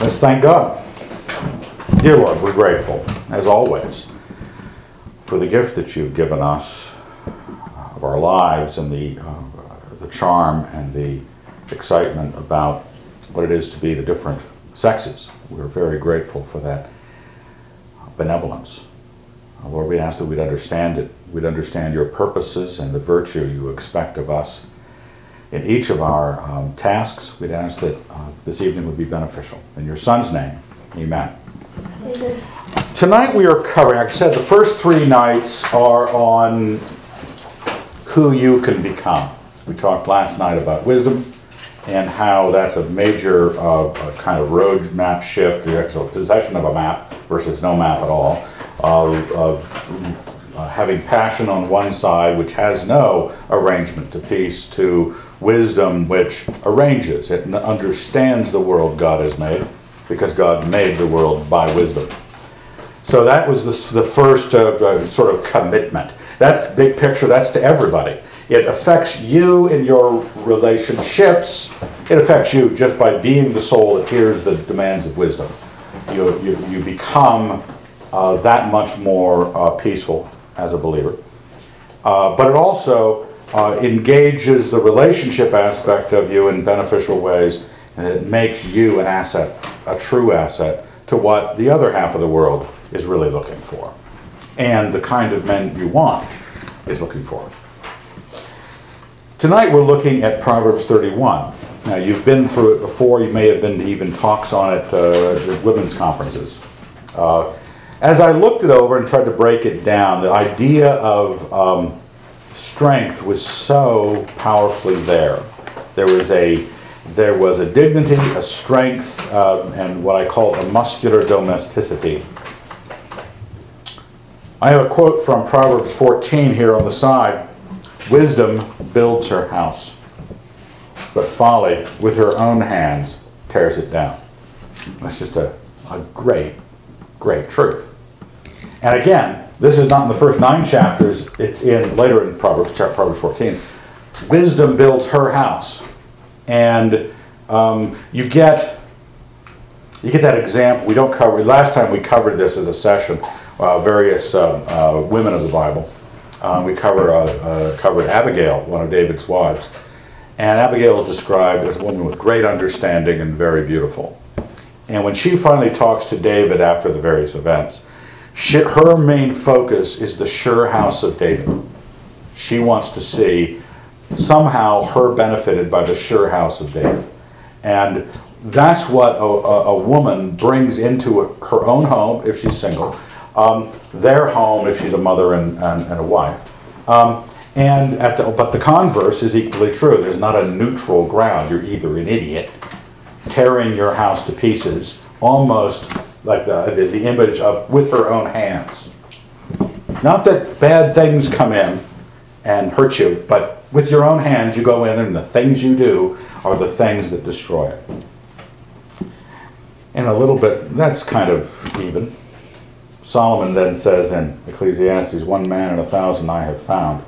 Let's thank God. Dear Lord, we're grateful, as always, for the gift that you've given us of our lives and the, uh, the charm and the excitement about what it is to be the different sexes. We're very grateful for that benevolence. Uh, Lord, we ask that we'd understand it, we'd understand your purposes and the virtue you expect of us in each of our um, tasks. We'd ask that uh, this evening would be beneficial. In your Son's name, amen. Tonight we are covering, like I said, the first three nights are on who you can become. We talked last night about wisdom and how that's a major uh, a kind of road map shift, the actual possession of a map versus no map at all, of, of uh, having passion on one side, which has no arrangement to peace, to wisdom, which arranges. It understands the world God has made because God made the world by wisdom. So that was the, the first uh, uh, sort of commitment. That's big picture, that's to everybody. It affects you in your relationships. It affects you just by being the soul that hears the demands of wisdom. You, you, you become uh, that much more uh, peaceful as a believer. Uh, but it also uh, engages the relationship aspect of you in beneficial ways, and it makes you an asset, a true asset, to what the other half of the world is really looking for, and the kind of men you want is looking for. Tonight we're looking at Proverbs 31. Now you've been through it before. You may have been to even talks on it uh, at women's conferences. Uh, as I looked it over and tried to break it down, the idea of um, strength was so powerfully there. There was a there was a dignity, a strength, uh, and what I call a muscular domesticity. I have a quote from Proverbs 14 here on the side. Wisdom builds her house, but folly with her own hands tears it down. That's just a, a great, great truth. And again, this is not in the first nine chapters, it's in later in Proverbs, chapter Proverbs 14. Wisdom builds her house. And um, you get you get that example. We don't cover. Last time we covered this as a session, uh, various uh, uh, women of the Bible. Um, we cover uh, uh, covered Abigail, one of David's wives, and Abigail is described as a woman with great understanding and very beautiful. And when she finally talks to David after the various events, she, her main focus is the sure house of David. She wants to see somehow her benefited by the sure house of David. And that's what a, a, a woman brings into her own home if she's single, um, their home if she's a mother and, and, and a wife. Um, and at the, but the converse is equally true. There's not a neutral ground. You're either an idiot, tearing your house to pieces, almost like the, the, the image of with her own hands. Not that bad things come in and hurt you, but with your own hands you go in and the things you do are the things that destroy it. And a little bit, that's kind of even. Solomon then says in Ecclesiastes, one man in a thousand I have found,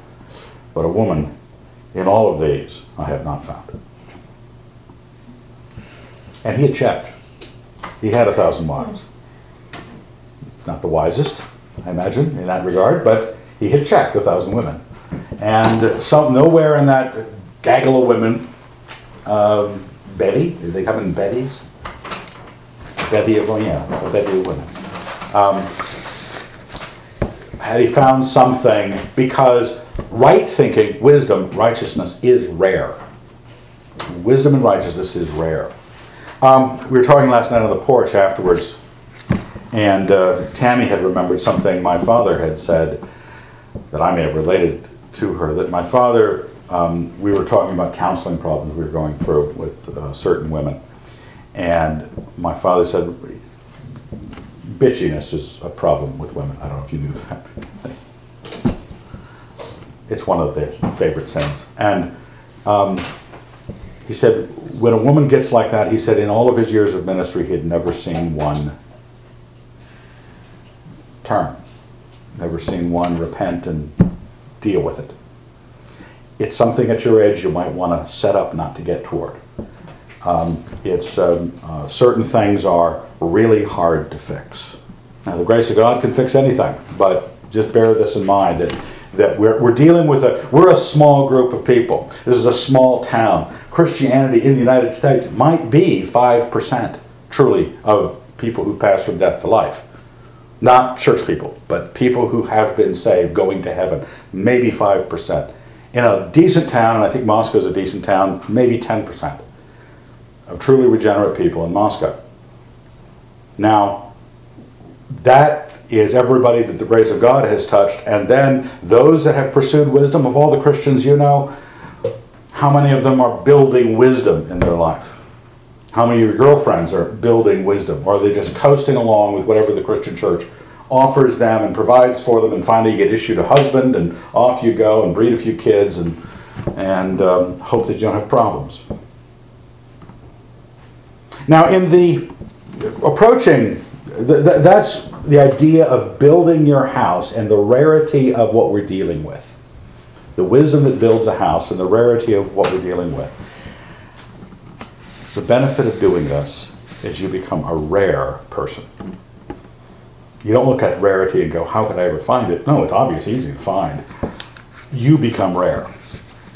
but a woman in all of these I have not found. And he had checked. He had a thousand wives. Not the wisest, I imagine, in that regard, but he had checked a thousand women. And some nowhere in that gaggle of women, um, Betty, did they come in Betty's? Bevy of, oh yeah, bevy of women. Um, had he found something because right thinking, wisdom, righteousness is rare. Wisdom and righteousness is rare. Um, we were talking last night on the porch afterwards, and uh, Tammy had remembered something my father had said that I may have related to her. That my father, um, we were talking about counseling problems we were going through with uh, certain women, and my father said, bitchiness is a problem with women. I don't know if you knew that. It's one of their favorite sins. And um, he said, when a woman gets like that, he said, in all of his years of ministry, he had never seen one turn, never seen one repent and deal with it. It's something at your age you might want to set up not to get toward. Um, it's um, uh, certain things are really hard to fix. Now, the grace of God can fix anything, but just bear this in mind that that we're, we're dealing with a we're a small group of people. This is a small town. Christianity in the United States might be five percent truly of people who pass from death to life. Not church people, but people who have been saved going to heaven. Maybe five percent. In a decent town, and I think Moscow is a decent town, maybe ten percent of truly regenerate people in Moscow. Now, that is everybody that the grace of God has touched, and then those that have pursued wisdom, of all the Christians you know, how many of them are building wisdom in their life? How many of your girlfriends are building wisdom? Or are they just coasting along with whatever the Christian church offers them and provides for them, and finally you get issued a husband, and off you go and breed a few kids and, and um, hope that you don't have problems? Now, in the approaching, th- th- that's the idea of building your house and the rarity of what we're dealing with. The wisdom that builds a house and the rarity of what we're dealing with. The benefit of doing this is you become a rare person. You don't look at rarity and go, How can I ever find it? No, it's obvious, easy to find. You become rare,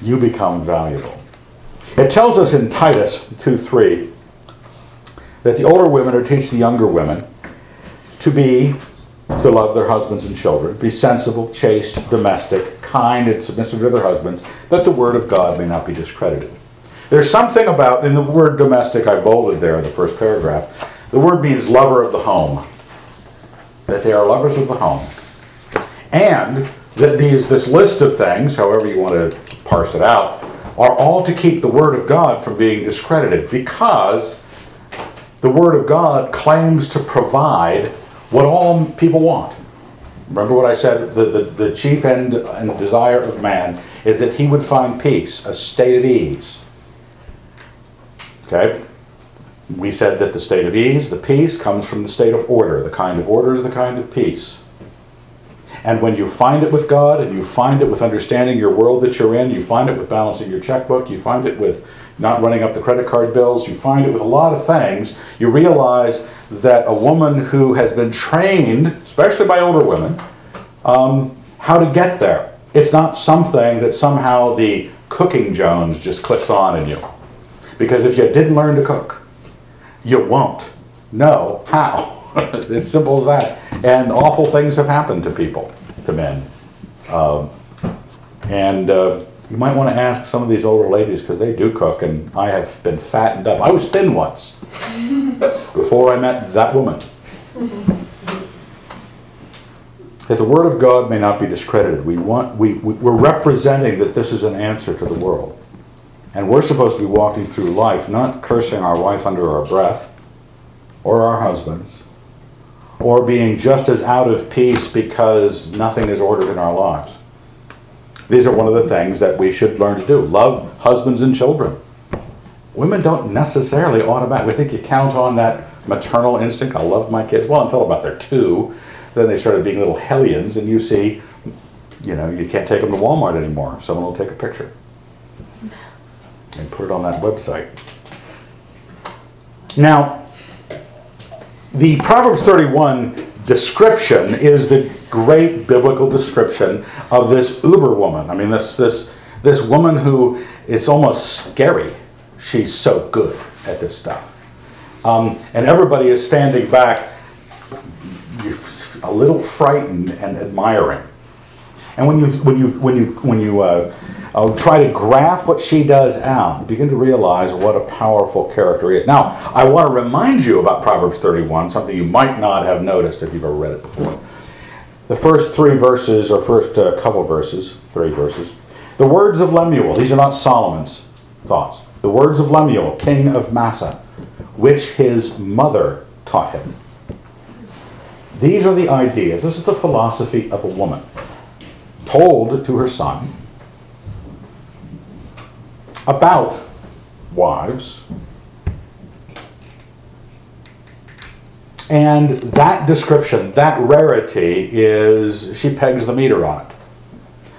you become valuable. It tells us in Titus 2 3 that the older women are to teach the younger women to be, to love their husbands and children, be sensible, chaste, domestic, kind, and submissive to their husbands, that the word of God may not be discredited. There's something about, in the word domestic, I bolded there in the first paragraph, the word means lover of the home. That they are lovers of the home. And that these, this list of things, however you want to parse it out, are all to keep the Word of God from being discredited because the Word of God claims to provide what all people want. Remember what I said? The, the, the chief end and desire of man is that he would find peace, a state of ease. Okay? We said that the state of ease, the peace, comes from the state of order. The kind of order is the kind of peace. And when you find it with God and you find it with understanding your world that you're in, you find it with balancing your checkbook, you find it with not running up the credit card bills, you find it with a lot of things, you realize that a woman who has been trained, especially by older women, um, how to get there. It's not something that somehow the cooking Jones just clicks on in you. Because if you didn't learn to cook, you won't know how. it's simple as that. And awful things have happened to people, to men. Um, and uh, you might want to ask some of these older ladies because they do cook, and I have been fattened up. I was thin once before I met that woman. That the Word of God may not be discredited. We want, we, we, we're representing that this is an answer to the world. And we're supposed to be walking through life not cursing our wife under our breath or our husbands or being just as out of peace because nothing is ordered in our lives. These are one of the things that we should learn to do. Love husbands and children. Women don't necessarily automatically, we think you count on that maternal instinct. I love my kids. Well, until about they're two, then they started being little hellions, and you see, you know, you can't take them to Walmart anymore. Someone will take a picture and put it on that website. Now, the Proverbs 31 description is the great biblical description of this uber woman. I mean, this this this woman who is almost scary. She's so good at this stuff, um, and everybody is standing back, a little frightened and admiring. And when you when you when you when you uh, uh, try to graph what she does out, you begin to realize what a powerful character is. Now, I want to remind you about Proverbs 31, something you might not have noticed if you've ever read it before. The first three verses, or first uh, couple verses, three verses, the words of Lemuel, these are not Solomon's thoughts. The words of Lemuel, king of Massa, which his mother taught him. These are the ideas. This is the philosophy of a woman told to her son about wives. And that description, that rarity, is she pegs the meter on it.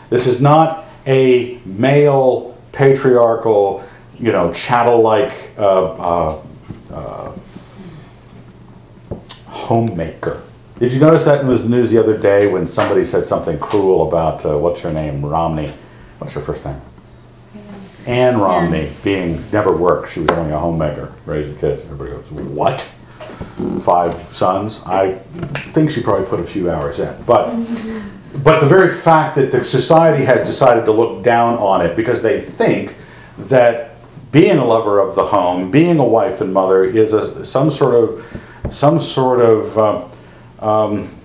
This is not a male, patriarchal, you know, chattel-like uh, uh, uh, homemaker. Did you notice that in the news the other day when somebody said something cruel about, uh, what's her name, Romney? What's her first name? Ann Romney being, never worked, she was only a homemaker, raised the kids. Everybody goes, what? Five sons? I think she probably put a few hours in. But, but the very fact that the society has decided to look down on it because they think that being a lover of the home, being a wife and mother is a, some sort of, some sort of, um, um,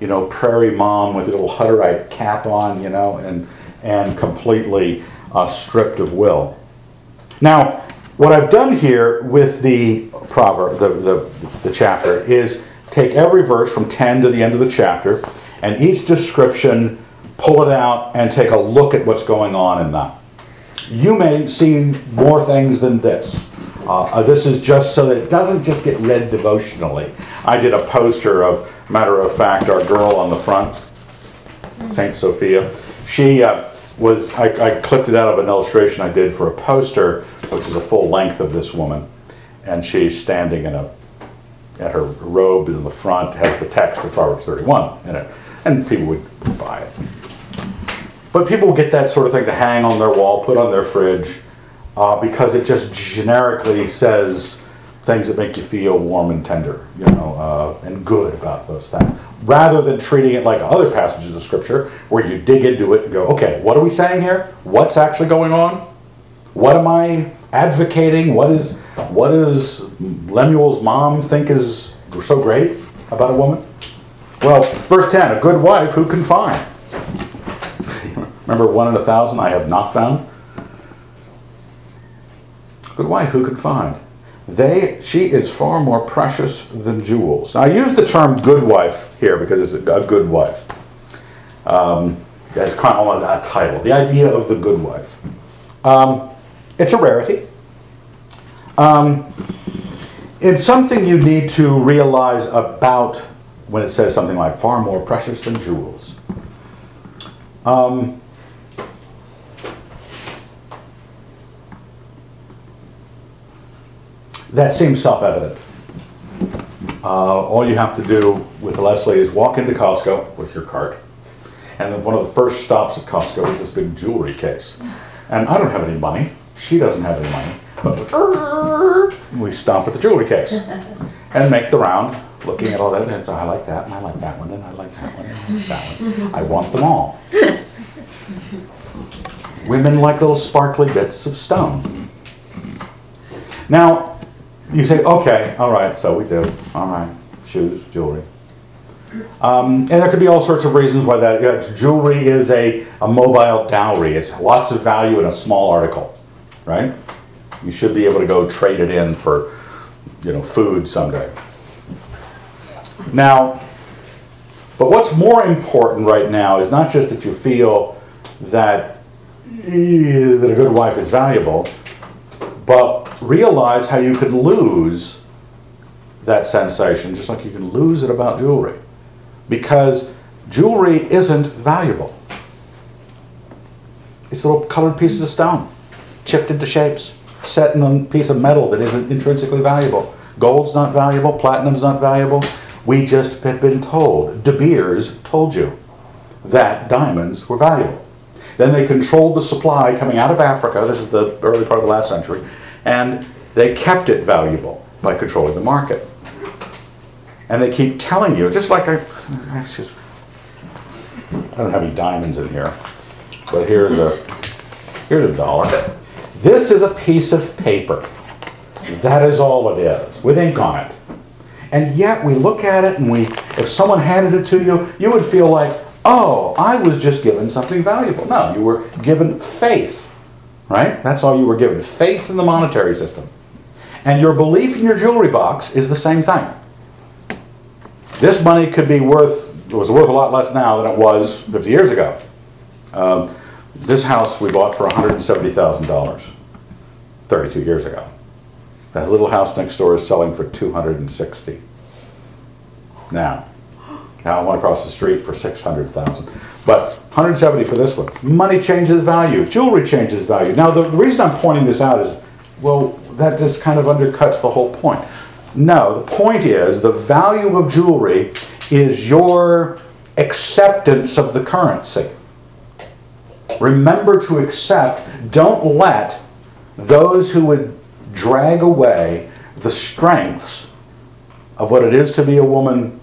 you know, prairie mom with a little Hutterite cap on, you know, and, and completely uh, stripped of will. Now, what I've done here with the proverb, the, the, the chapter, is take every verse from 10 to the end of the chapter, and each description, pull it out and take a look at what's going on in that. You may see more things than this. Uh, uh, this is just so that it doesn't just get read devotionally. I did a poster of, matter of fact, our girl on the front, Saint Sophia. She uh, was, I, I clipped it out of an illustration I did for a poster, which is a full length of this woman. And she's standing in a, at her robe in the front, has the text of Proverbs 31 in it. And people would buy it. But people get that sort of thing to hang on their wall, put on their fridge, uh, because it just generically says things that make you feel warm and tender, you know, uh, and good about those things. Rather than treating it like other passages of Scripture where you dig into it and go, okay, what are we saying here? What's actually going on? What am I advocating? What is what does Lemuel's mom think is so great about a woman? Well, verse 10, a good wife who can find. Remember one in a thousand I have not found? Good wife who can find. They, she is far more precious than jewels. Now, I use the term good wife here because it's a, good wife. Um, kind of a title. The idea of the good wife. Um, it's a rarity. Um, it's something you need to realize about when it says something like far more precious than jewels. Um, that seems self-evident. Uh, all you have to do with Leslie is walk into Costco with your cart, and then one of the first stops at Costco is this big jewelry case. And I don't have any money. She doesn't have any money. But we stop at the jewelry case and make the round, looking at all that. And I like that, and I like that one, and I like that one, and I like that one. I want them all. Women like little sparkly bits of stone. Now, you say, okay, all right, so we do. All right, shoes, jewelry. Um, and there could be all sorts of reasons why that jewelry is a, a mobile dowry. It's lots of value in a small article, right? You should be able to go trade it in for, you know, food someday. Now, but what's more important right now is not just that you feel that, eh, that a good wife is valuable, but realize how you can lose that sensation, just like you can lose it about jewelry. Because jewelry isn't valuable. It's little colored pieces of stone, chipped into shapes, set in a piece of metal that isn't intrinsically valuable. Gold's not valuable, platinum's not valuable. We just have been told, De Beers told you, that diamonds were valuable. Then they controlled the supply coming out of Africa, this is the early part of the last century, and they kept it valuable by controlling the market. And they keep telling you, just like I, I just- I don't have any diamonds in here, but here's a, here's a dollar. This is a piece of paper. That is all it is, with ink on it. And yet we look at it and we, if someone handed it to you, you would feel like, oh, I was just given something valuable. No, you were given faith, right? That's all you were given faith in the monetary system. And your belief in your jewelry box is the same thing. This money could be worth, it was worth a lot less now than it was 50 years ago. Um, this house we bought for $170,000 32 years ago. That little house next door is selling for 260 now. Now one across the street for 600,000. But 170 for this one. Money changes value. Jewelry changes value. Now, the reason I'm pointing this out is, well, that just kind of undercuts the whole point. No, the point is the value of jewelry is your acceptance of the currency. Remember to accept, don't let those who would drag away the strengths of what it is to be a woman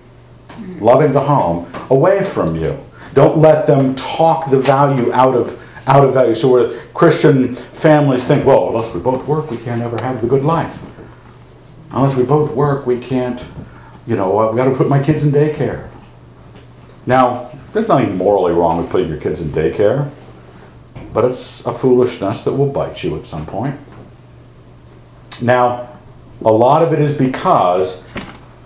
loving the home away from you. Don't let them talk the value out of out of value. So where Christian families think, well, unless we both work, we can't ever have the good life. Unless we both work, we can't, you know, I've got to put my kids in daycare. Now, there's nothing morally wrong with putting your kids in daycare, but it's a foolishness that will bite you at some point. Now, a lot of it is because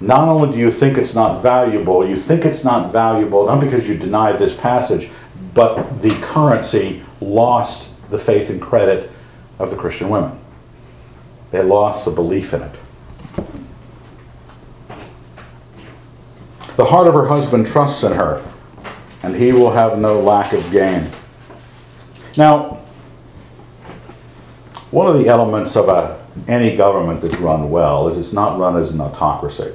not only do you think it's not valuable, you think it's not valuable not because you deny this passage, but the currency lost the faith and credit of the Christian women. They lost the belief in it. The heart of her husband trusts in her, and he will have no lack of gain. Now, one of the elements of a, any government that's run well is it's not run as an autocracy,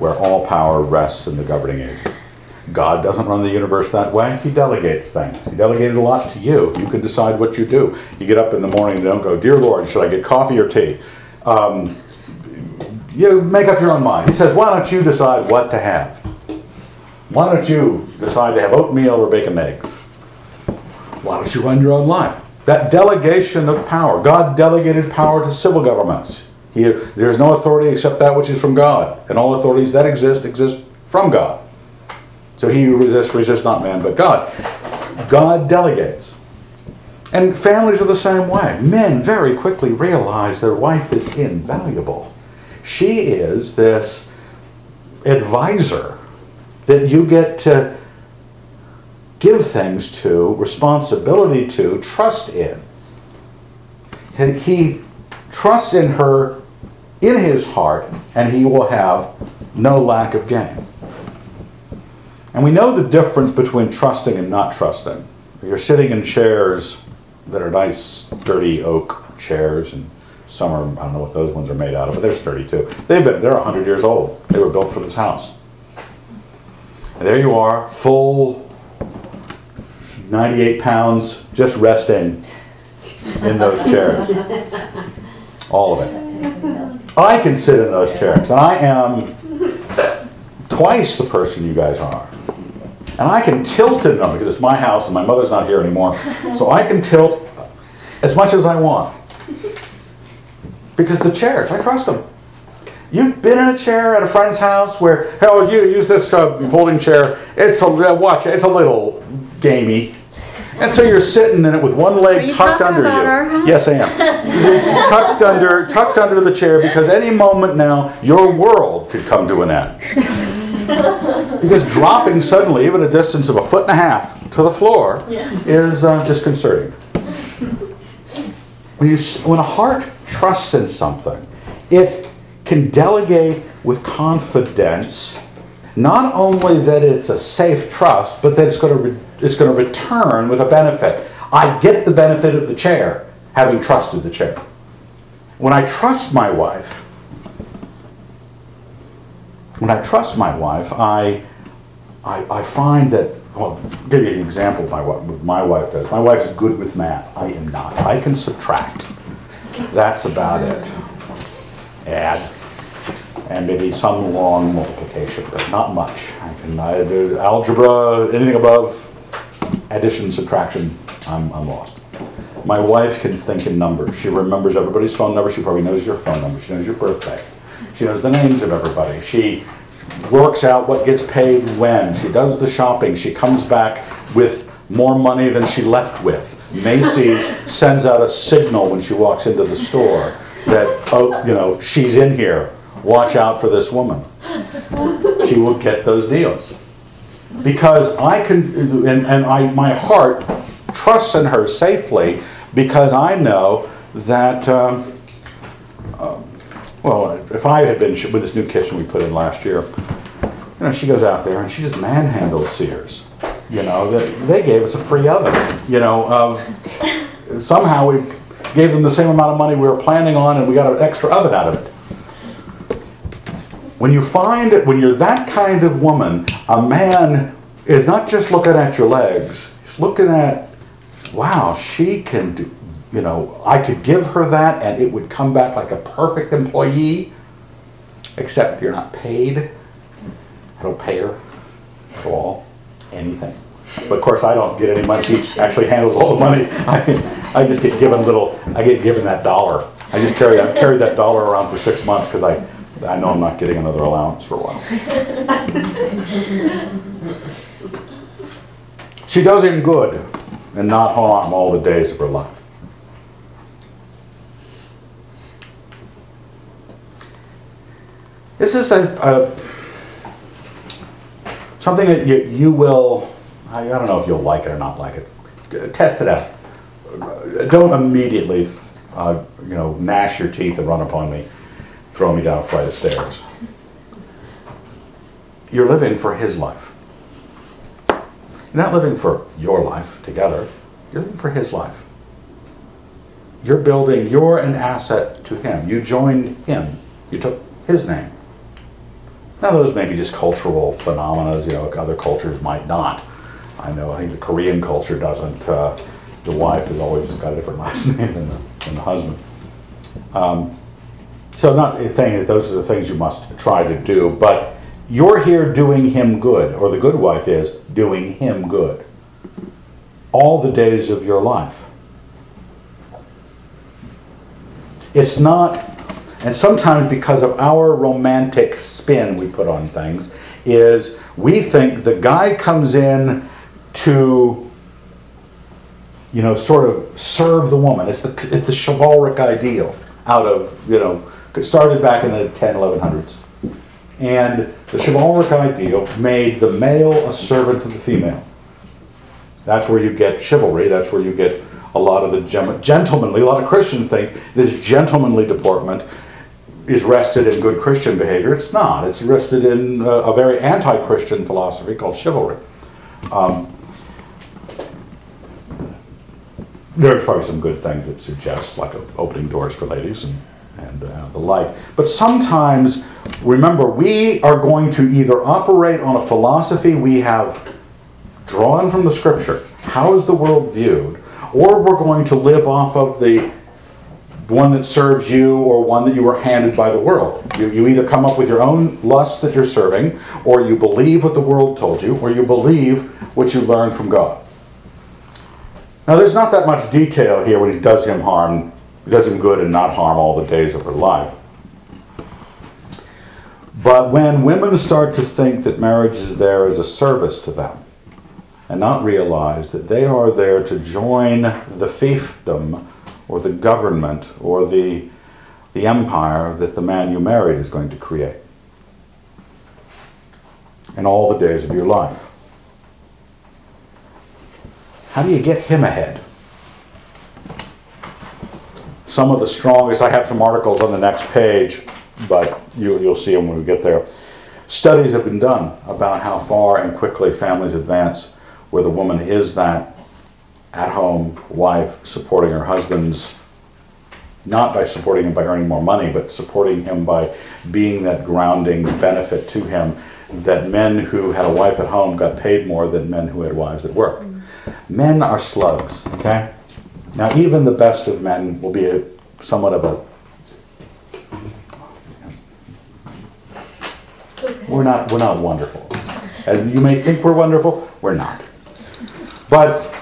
where all power rests in the governing agent. God doesn't run the universe that way. He delegates things. He delegated a lot to you. You can decide what you do. You get up in the morning and don't go, Dear Lord, should I get coffee or tea? Um, you make up your own mind. He says, Why don't you decide what to have? Why don't you decide to have oatmeal or bacon eggs? Why don't you run your own life? That delegation of power. God delegated power to civil governments. He, there is no authority except that which is from God, and all authorities that exist exist from God. So he who resists, resists not man but God. God delegates. And families are the same way. Men very quickly realize their wife is invaluable. She is this advisor that you get to give things to, responsibility to, trust in. And he trusts in her in his heart, and he will have no lack of gain. And we know the difference between trusting and not trusting. You're sitting in chairs that are nice, sturdy oak chairs, and some are, I don't know what those ones are made out of, but they're sturdy too. They've been, they're 100 years old. They were built for this house. And there you are, full 98 pounds, just resting in those chairs. All of it. I can sit in those chairs, and I am twice the person you guys are. And I can tilt in them because it's my house and my mother's not here anymore. So I can tilt as much as I want. Because the chairs, I trust them. You've been in a chair at a friend's house where, hell, you use this uh, folding chair. It's a uh, watch. It's a little gamey, and so you're sitting in it with one leg tucked under you. Yes, I am. tucked under, tucked under the chair because any moment now your world could come to an end. because dropping suddenly, even a distance of a foot and a half to the floor, is uh, disconcerting. When, you, when a heart trusts in something, it can delegate with confidence not only that it's a safe trust, but that it's going to re- it's going to return with a benefit. I get the benefit of the chair having trusted the chair. When I trust my wife, when I trust my wife, I I, I find that, well, I'll give you an example of my, what my wife does. My wife's good with math. I am not. I can subtract. That's about it. Add. And maybe some long multiplication, but not much. I can, there's algebra, anything above addition, subtraction, I'm, I'm lost. My wife can think in numbers. She remembers everybody's phone number. She probably knows your phone number. She knows your birthday. She knows the names of everybody. She works out what gets paid when. She does the shopping. She comes back with more money than she left with. Macy's sends out a signal when she walks into the store that, oh, you know, she's in here. Watch out for this woman. She will get those deals. Because I can, and, and I, my heart trusts in her safely because I know that, um, uh, well, if I had been, with this new kitchen we put in last year, you know, she goes out there and she just manhandles Sears. You know, that they gave us a free oven. You know, um, somehow we gave them the same amount of money we were planning on, and we got an extra oven out of it. When you find it, when you're that kind of woman, a man is not just looking at your legs, he's looking at, wow, she can do, you know, I could give her that and it would come back like a perfect employee, except you're not paid. I don't pay her at all, anything. But of course, I don't get any money. She actually handles all the money. I, I just get given little, I get given that dollar. I just carry, I carried that dollar around for six months because I, I know I'm not getting another allowance for a while. She does him good and not harm all the days of her life. This is a, a something that you, you will, I, I don't know if you'll like it or not like it. Test it out. Don't immediately, uh, you know, gnash your teeth and run upon me, throw me down a flight of stairs. You're living for his life. You're not living for your life together. You're living for his life. You're building, you're an asset to him. You joined him. You took his name. Now, those may be just cultural phenomena, you know, other cultures might not. I know, I think the Korean culture doesn't. Uh, the wife has always got a different last name than the, than the husband. Um, so, I'm not saying that those are the things you must try to do, but you're here doing him good, or the good wife is doing him good. All the days of your life. It's not, and sometimes because of our romantic spin we put on things, is we think the guy comes in to, you know, sort of serve the woman. It's the, it's the chivalric ideal out of, you know, it started back in the 10, 1100s. And the chivalric ideal made the male a servant to the female. That's where you get chivalry. That's where you get a lot of the gentlemanly. A lot of Christians think this gentlemanly deportment is rested in good Christian behavior. It's not. It's rested in uh, a very anti-Christian philosophy called chivalry. Um, there's probably some good things it suggests, like opening doors for ladies and, and uh, the like. But sometimes, remember, we are going to either operate on a philosophy we have drawn from the scripture. How is the world viewed? Or we're going to live off of the one that serves you or one that you were handed by the world. You, you either come up with your own lusts that you're serving, or you believe what the world told you, or you believe what you learned from God. Now, there's not that much detail here when he does him harm, does him good and not harm all the days of her life. But when women start to think that marriage is there as a service to them, and not realize that they are there to join the fiefdom or the government or the, the empire that the man you married is going to create in all the days of your life. How do you get him ahead? Some of the strongest, I have some articles on the next page, but you, you'll see them when we get there. Studies have been done about how far and quickly families advance where the woman is that at home wife supporting her husband's not by supporting him by earning more money, but supporting him by being that grounding benefit to him that men who had a wife at home got paid more than men who had wives at work. Mm-hmm. Men are slugs, okay? Now, even the best of men will be a, somewhat of a. We're not, we're not wonderful. And you may think we're wonderful, we're not. But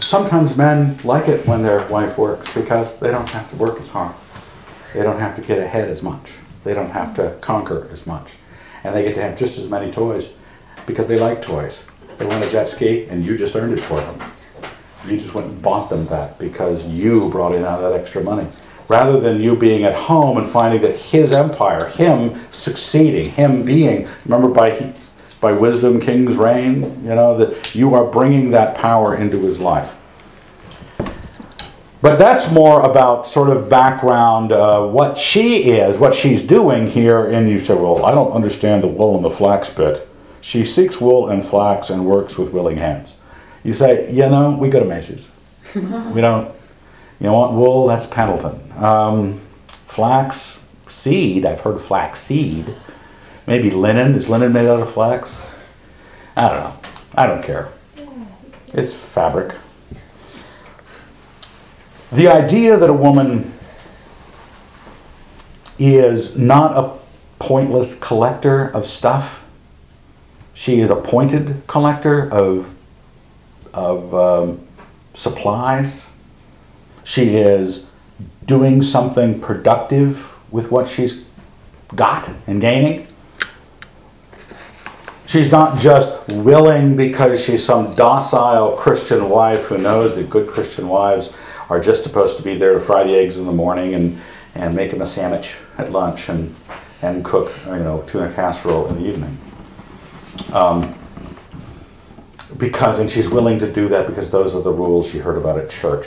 sometimes men like it when their wife works because they don't have to work as hard. They don't have to get ahead as much. They don't have to conquer as much. And they get to have just as many toys because they like toys. They want a jet ski and you just earned it for them. You just went and bought them that because you brought in all that extra money. Rather than you being at home and finding that his empire, him succeeding, him being, remember by by wisdom kings reign, you know, that you are bringing that power into his life. But that's more about sort of background, uh, what she is, what she's doing here. And you say, well, I don't understand the wool and the flax bit. She seeks wool and flax and works with willing hands. You say, you know, we go to Macy's. we don't, you know, want wool? That's Pendleton. Um, flax seed, I've heard of flax seed. Maybe linen. Is linen made out of flax? I don't know. I don't care. It's fabric. The idea that a woman is not a pointless collector of stuff, she is a pointed collector of, of um, supplies. She is doing something productive with what she's got and gaining. She's not just willing because she's some docile Christian wife who knows that good Christian wives are just supposed to be there to fry the eggs in the morning and, and make them a sandwich at lunch and, and cook, you know, tuna casserole in the evening. Um, because, and she's willing to do that because those are the rules she heard about at church.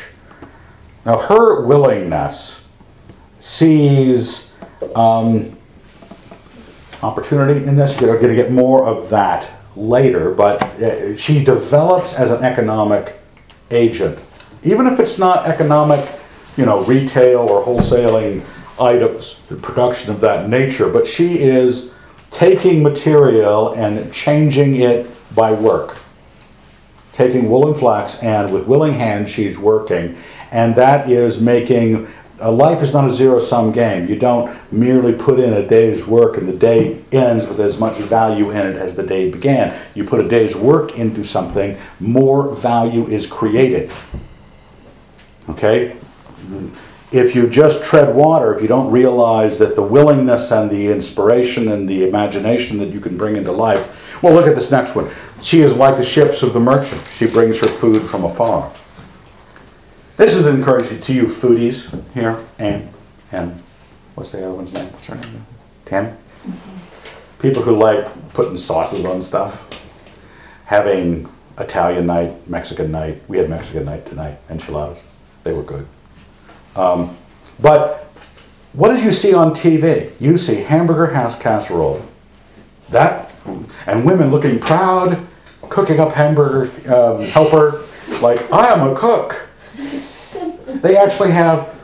Now, her willingness sees um, opportunity in this. You're going to get more of that later, but uh, she develops as an economic agent. Even if it's not economic, you know, retail or wholesaling items, production of that nature, but she is taking material and changing it by work. Taking wool and flax, and with willing hands, she's working, and that is making uh, life is not a zero sum game. You don't merely put in a day's work and the day ends with as much value in it as the day began. You put a day's work into something, more value is created. Okay? If you just tread water, if you don't realize that the willingness and the inspiration and the imagination that you can bring into life, well, look at this next one. She is like the ships of the merchant. She brings her food from afar. This is encouraging to you foodies here, and and what's the other one's name? What's her name? Tammy. People who like putting sauces on stuff, having Italian night, Mexican night. We had Mexican night tonight, enchiladas. They were good. Um, but what did you see on TV? You see hamburger house casserole. That and women looking proud, cooking up hamburger um, helper, like I am a cook. They actually have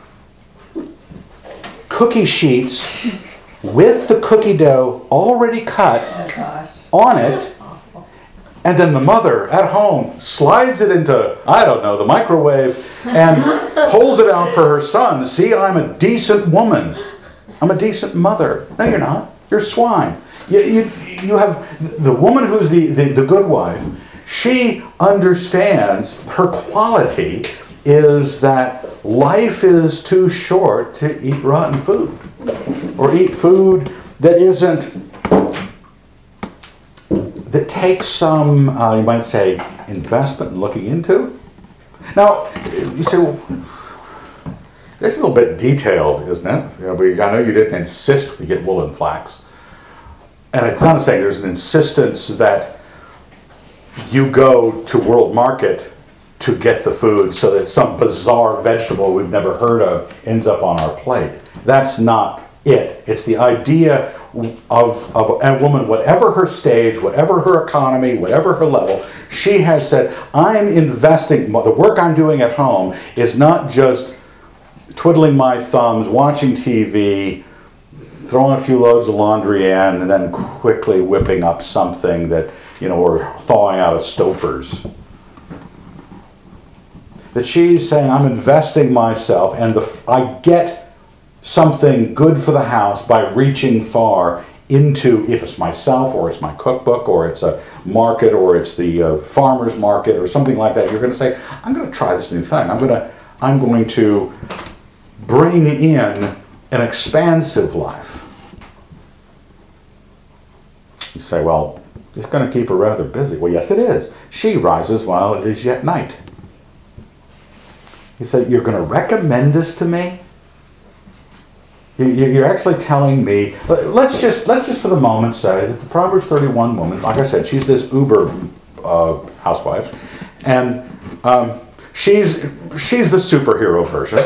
cookie sheets with the cookie dough already cut Oh, on it. And then the mother at home slides it into, I don't know, the microwave and pulls it out for her son. See, I'm a decent woman. I'm a decent mother. No, you're not. You're swine. You, you, you have the woman who's the, the, the good wife, she understands her quality is that life is too short to eat rotten food or eat food that isn't that takes some uh, you might say investment in looking into. Now you say well this is a little bit detailed isn't it? You know, but i know you didn't insist we get wool and flax and it's not saying there's an insistence that you go to world market to get the food so that some bizarre vegetable we've never heard of ends up on our plate. That's not it. It's the idea of, of a woman, whatever her stage, whatever her economy, whatever her level, she has said, I'm investing, the work I'm doing at home is not just twiddling my thumbs, watching TV, throwing a few loads of laundry in, and then quickly whipping up something that, you know, or thawing out a Stouffer's that she's saying, I'm investing myself and the, I get something good for the house by reaching far into, if it's myself or it's my cookbook or it's a market or it's the uh, farmer's market or something like that, you're going to say, I'm going to try this new thing. I'm going to, I'm going to bring in an expansive life. You say, well, it's going to keep her rather busy. Well, yes, it is. She rises while it is yet night. He said, You're going to recommend this to me? You're actually telling me. Let's just let's just for the moment say that the Proverbs 31 woman, like I said, she's this uber uh, housewife, and um, she's she's the superhero version.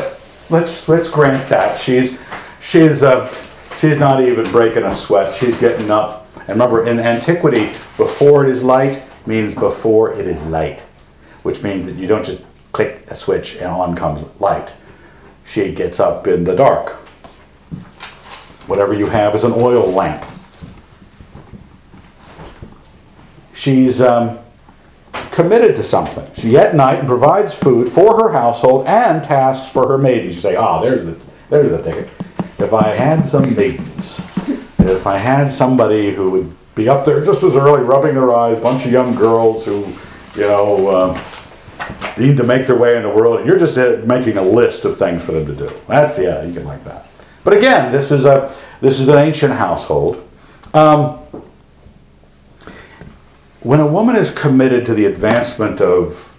Let's let's grant that she's she's uh, she's not even breaking a sweat. She's getting up And remember, in antiquity, before it is light means before it is light, which means that you don't just click a switch and on comes light. She gets up in the dark. Whatever you have is an oil lamp. She's um, committed to something. She at night and provides food for her household and tasks for her maidens. You say, ah, there's the, there's the ticket. If I had some maidens, if I had somebody who would be up there just as early, rubbing their eyes, bunch of young girls who, you know, um, need to make their way in the world, and you're just uh, making a list of things for them to do. That's yeah, you can like that. But again, this is a this is an ancient household. Um, when a woman is committed to the advancement of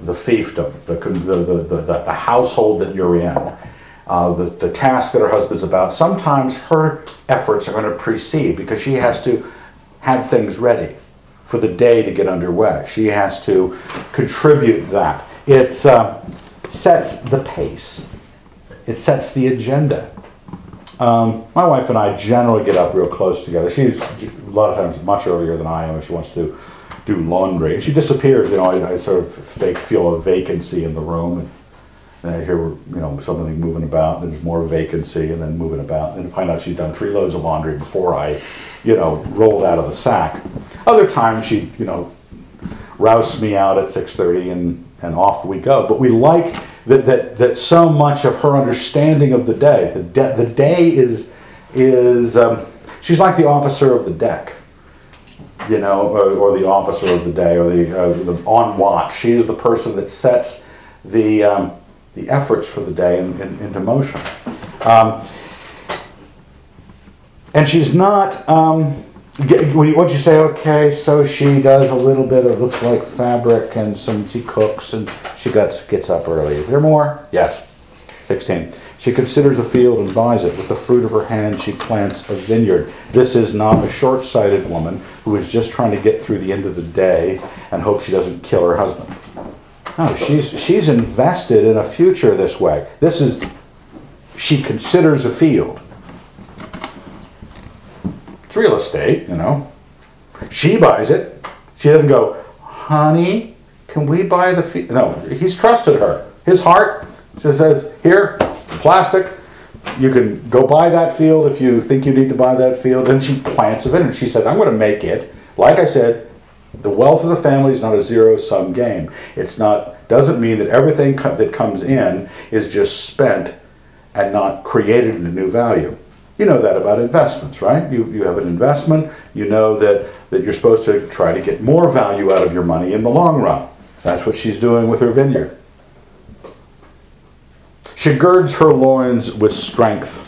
the fiefdom, the, the, the, the, household that you're in, uh, the, the task that her husband's about, sometimes her efforts are going to precede because she has to have things ready for the day to get underway. She has to contribute that. It uh, sets the pace, it sets the agenda. Um, my wife and I generally get up real close together. She's a lot of times much earlier than I am if she wants to do laundry. And she disappears, you know, I, I sort of fake, feel a vacancy in the room. And, and I hear, you know, something moving about, and there's more vacancy, and then moving about, and find out she's done three loads of laundry before I, you know, rolled out of the sack. Other times she, you know, rousts me out at 6.30 and, and off we go. But we like that, that, that so much of her understanding of the day, the, de- the day is, is um, she's like the officer of the deck, you know, or, or the officer of the day, or the, uh, the on watch. She is the person that sets the, um, the efforts for the day in, in, into motion. Um, and she's not, um, when you- say, okay, so she does a little bit of, looks like fabric and some, she cooks and she gets, gets up early. Is there more? Yes. 16. She considers a field and buys it. With the fruit of her hand, she plants a vineyard. This is not a short sighted woman who is just trying to get through the end of the day and hope she doesn't kill her husband. No, she's, she's invested in a future this way. This is, she considers a field. It's real estate, you know. She buys it. She doesn't go, honey, can we buy the field? No, he's trusted her. His heart just says, here, plastic. You can go buy that field if you think you need to buy that field. And she plants it in and she says, I'm going to make it. Like I said, the wealth of the family is not a zero sum game. It's not, doesn't mean that everything co- that comes in is just spent and not created in into new value. You know that about investments, right? You, you have an investment, you know that, that you're supposed to try to get more value out of your money in the long run. That's what she's doing with her vineyard. She girds her loins with strength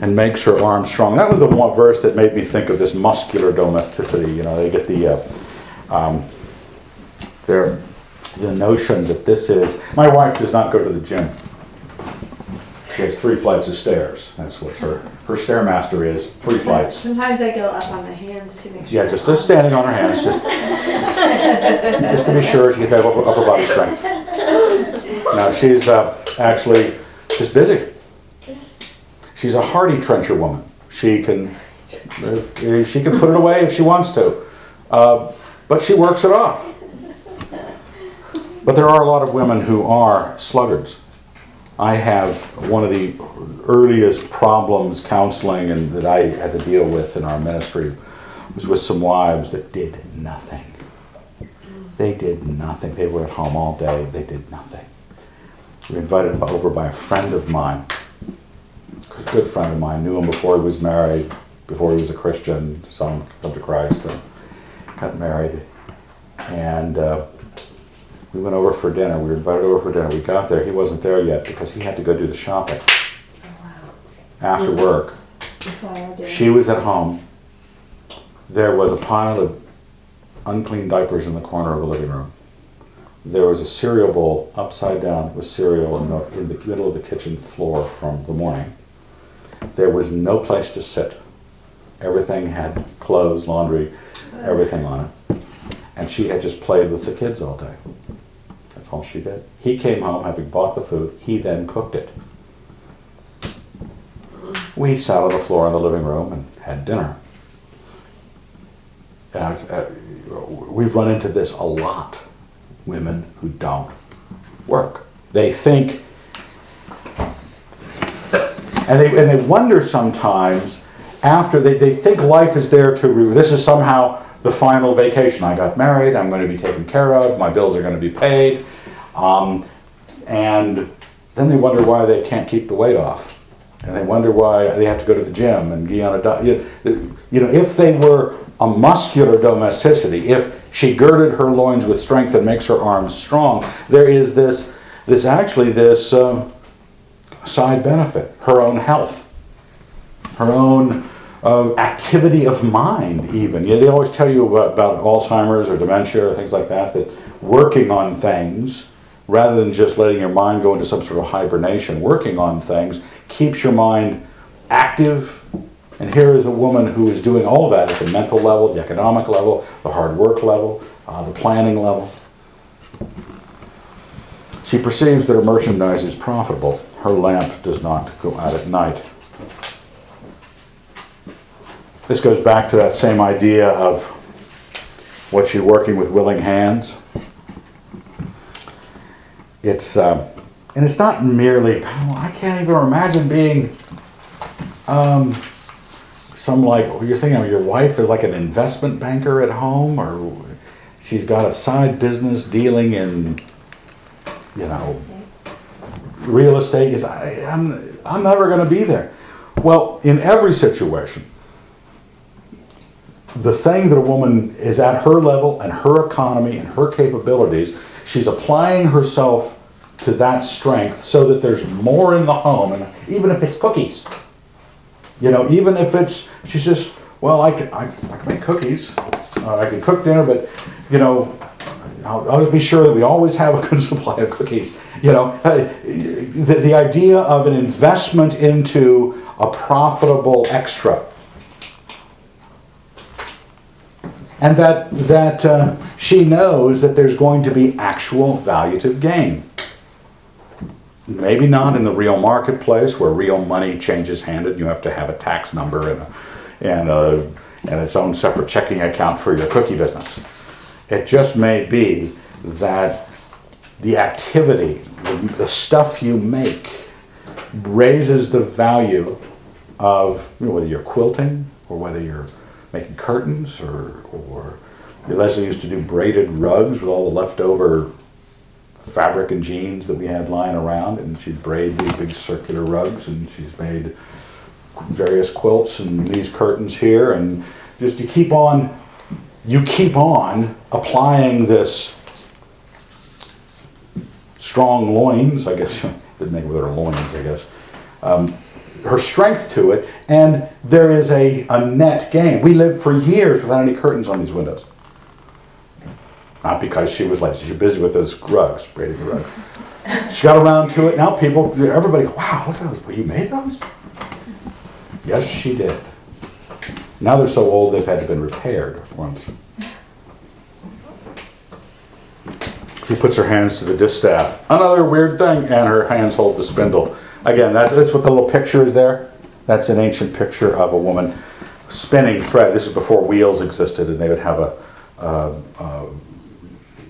and makes her arms strong. That was the one verse that made me think of this muscular domesticity. You know, they get the uh, um, their the notion that this is. My wife does not go to the gym. She has three flights of stairs. That's what her her stairmaster is. Three flights. Sometimes I go up on my hands to make sure. Yeah, just, just standing on her hands, just, just to be sure she gets that upper, upper body strength. Now, she's uh, actually just busy. She's a hardy trencher woman. She can, uh, she can put it away if she wants to, uh, but she works it off. But there are a lot of women who are sluggards. I have one of the earliest problems counseling and that I had to deal with in our ministry was with some wives that did nothing. They did nothing. They were at home all day. They did nothing. We were invited over by a friend of mine, a good friend of mine. Knew him before he was married, before he was a Christian. Saw him come to Christ and got married. And uh, we went over for dinner. We were invited over for dinner. We got there. He wasn't there yet because he had to go do the shopping after work. She was at home. There was a pile of unclean diapers in the corner of the living room. There was a cereal bowl upside down with cereal in the, in the middle of the kitchen floor from the morning. There was no place to sit. Everything had clothes, laundry, everything on it. And she had just played with the kids all day. That's all she did. He came home having bought the food. He then cooked it. We sat on the floor in the living room and had dinner. uh, we've run into this a lot. Women who don't work. They think, and they, and they wonder sometimes after they, they think life is there to, this is somehow the final vacation. I got married, I'm going to be taken care of, my bills are going to be paid. Um, and then they wonder why they can't keep the weight off. And they wonder why they have to go to the gym and be on a diet. You you know, if they were a muscular domesticity, if she girded her loins with strength and makes her arms strong, there is this, this actually this um, side benefit, her own health, her own uh, activity of mind, even. Yeah, they always tell you about, about Alzheimer's or dementia or things like that, that working on things, rather than just letting your mind go into some sort of hibernation, working on things keeps your mind active. And here is a woman who is doing all of that at the mental level, the economic level, the hard work level, uh, the planning level. She perceives that her merchandise is profitable. Her lamp does not go out at night. This goes back to that same idea of what she working with willing hands. It's um, and it's not merely. oh, I can't even imagine being um, some like you're thinking of your wife is like an investment banker at home, or she's got a side business dealing in you know real estate. Is I, I'm I'm never going to be there. Well, in every situation, the thing that a woman is at her level and her economy and her capabilities, she's applying herself to that strength so that there's more in the home, and even if it's cookies, you know, even if it's, she's just, well, I can, I, I can make cookies, uh, I can cook dinner, but, you know, I'll, I'll just be sure that we always have a good supply of cookies. You know, uh, the, the idea of an investment into a profitable extra. And that, that uh, she knows that there's going to be actual valuative gain. Maybe not in the real marketplace where real money changes handed. You have to have a tax number and, a, and, a, and its own separate checking account for your cookie business. It just may be that the activity, the, the stuff you make, raises the value of you know, whether you're quilting or whether you're making curtains or, or Leslie used to do braided rugs with all the leftover fabric and jeans that we had lying around, and she'd braid these big circular rugs, and she's made various quilts and these curtains here, and just to keep on, you keep on applying this strong loins, I guess, didn't make it loins, I guess, um, her strength to it, and there is a, a net gain. We lived for years without any curtains on these windows. Not because she was lazy, she was busy with those rugs, braiding the rug. She got around to it, now people, everybody, wow, look at those, well, you made those? Yes, she did. Now they're so old they've had to been repaired once. She puts her hands to the distaff. Another weird thing, and her hands hold the spindle. Again, that's, that's what the little picture is there. That's an ancient picture of a woman spinning thread. This is before wheels existed, and they would have a,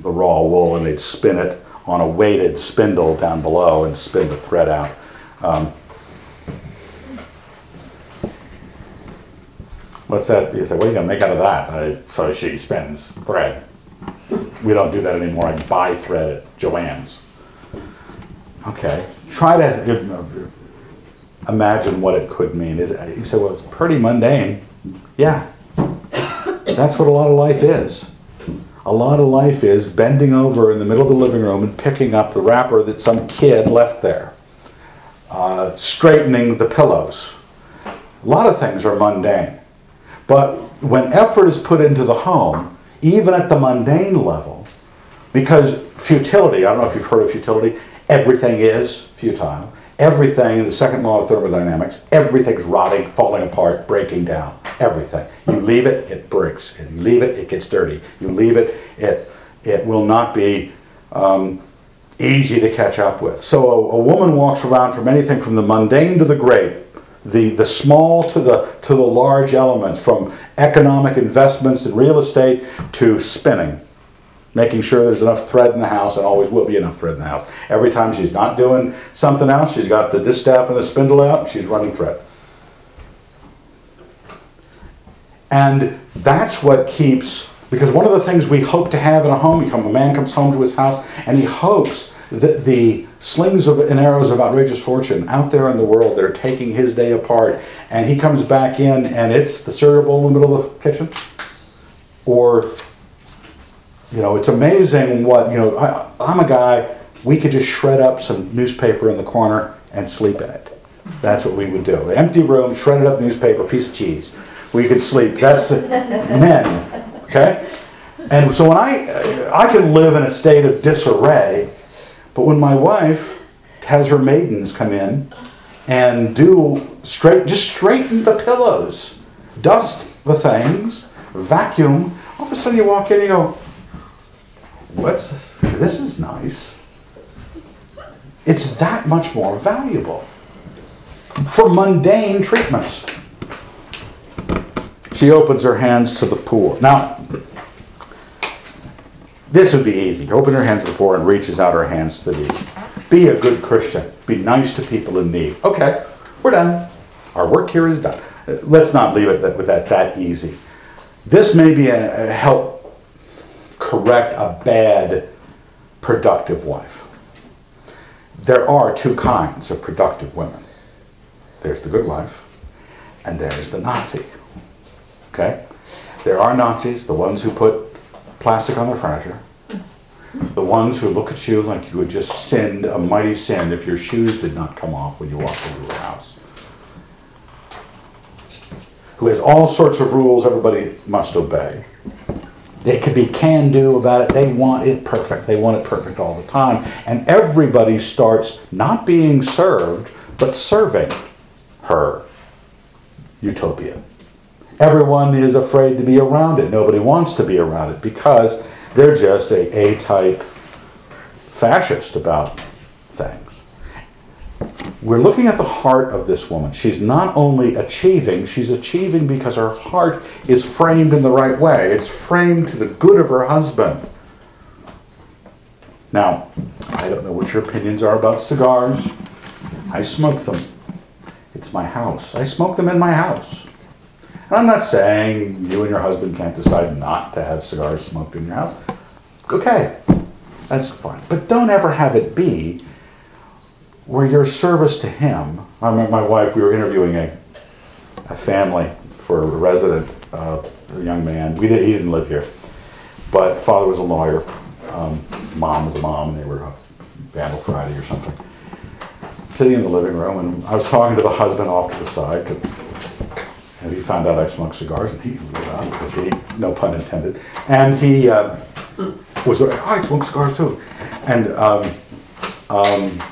the raw wool, and they'd spin it on a weighted spindle down below and spin the thread out. Um, what's that? You say, what are you going to make out of that? I, so she spins thread. We don't do that anymore. I buy thread at Joann's. Okay, try to imagine what it could mean. Is you say, well, it's pretty mundane. Yeah, that's what a lot of life is. A lot of life is bending over in the middle of the living room and picking up the wrapper that some kid left there, uh, straightening the pillows. A lot of things are mundane. But when effort is put into the home, even at the mundane level, because futility, I don't know if you've heard of futility, everything is futile. Everything, in the second law of thermodynamics, everything's rotting, falling apart, breaking down. Everything. You leave it, it breaks. And you leave it, it gets dirty. You leave it, it, it will not be um, easy to catch up with. So a, a woman walks around from anything from the mundane to the great the, the small to the, to the large elements, from economic investments in real estate to spinning. Making sure there's enough thread in the house and always will be enough thread in the house. Every time she's not doing something else, she's got the distaff and the spindle out and she's running thread. And that's what keeps, because one of the things we hope to have in a home, you come, a man comes home to his house and he hopes that the slings of, and arrows of outrageous fortune out there in the world that are taking his day apart, and he comes back in and it's the cereal bowl in the middle of the kitchen. Or, you know, it's amazing what, you know, I, I'm a guy, we could just shred up some newspaper in the corner and sleep in it. That's what we would do. Empty room, shredded up newspaper, piece of cheese. We could sleep. That's it. men, okay? And so when I, I can live in a state of disarray, but when my wife has her maidens come in and do straight, just straighten the pillows, dust the things, vacuum, all of a sudden you walk in and you go, what's this? Is nice. It's that much more valuable for mundane treatments. She opens her hands to the poor. Now, this would be easy. Open her hands to the poor and reaches out her hands to the. Be a good Christian. Be nice to people in need. Okay, we're done. Our work here is done. Let's not leave it with that that easy. This may be a, a help correct a bad productive wife. There are two kinds of productive women. There's the good wife, and there's the Nazi. Okay? There are Nazis, the ones who put plastic on their furniture, the ones who look at you like you had just sinned a mighty sin if your shoes did not come off when you walked into your house. Who has all sorts of rules everybody must obey. They could be can do about it. They want it perfect. They want it perfect all the time. And everybody starts not being served, but serving her utopia. Everyone is afraid to be around it. Nobody wants to be around it because they're just a A type fascist about. We're looking at the heart of this woman. She's not only achieving, she's achieving because her heart is framed in the right way. It's framed to the good of her husband. Now, I don't know what your opinions are about cigars. I smoke them. It's my house. I smoke them in my house. And I'm not saying you and your husband can't decide not to have cigars smoked in your house. Okay, that's fine. But don't ever have it be where your service to him. I met my wife, we were interviewing a, a family for a resident, uh, a young man. We did, he didn't live here, but father was a lawyer, um, mom was a mom, and they were a Vandal Friday or something. Sitting in the living room, and I was talking to the husband off to the side, and he found out I smoked cigars, and he because he, no pun intended, and he uh, was, oh, I smoke cigars too, and um, um,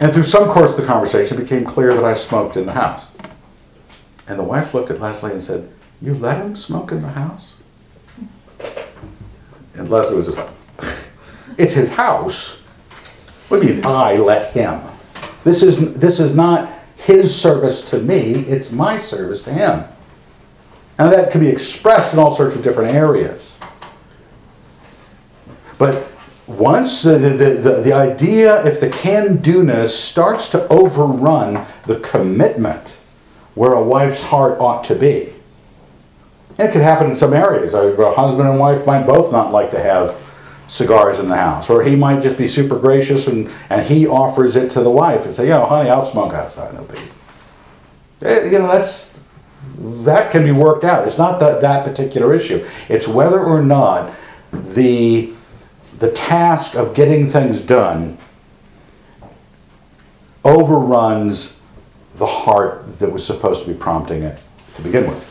and through some course of the conversation, it became clear that I smoked in the house. And the wife looked at Leslie and said, "You let him smoke in the house?" And Leslie was just like, "It's his house. What do you mean I let him? This is this is not." his service to me, it's my service to him. And that can be expressed in all sorts of different areas. But once the, the, the, the idea, if the can do ness starts to overrun the commitment where a wife's heart ought to be, and it could happen in some areas. A husband and wife might both not like to have cigars in the house. Or he might just be super gracious and, and he offers it to the wife and say, you know, honey, I'll smoke outside, no big. Eh, You know, that's, that can be worked out. It's not that, that particular issue. It's whether or not the, the task of getting things done overruns the heart that was supposed to be prompting it to begin with.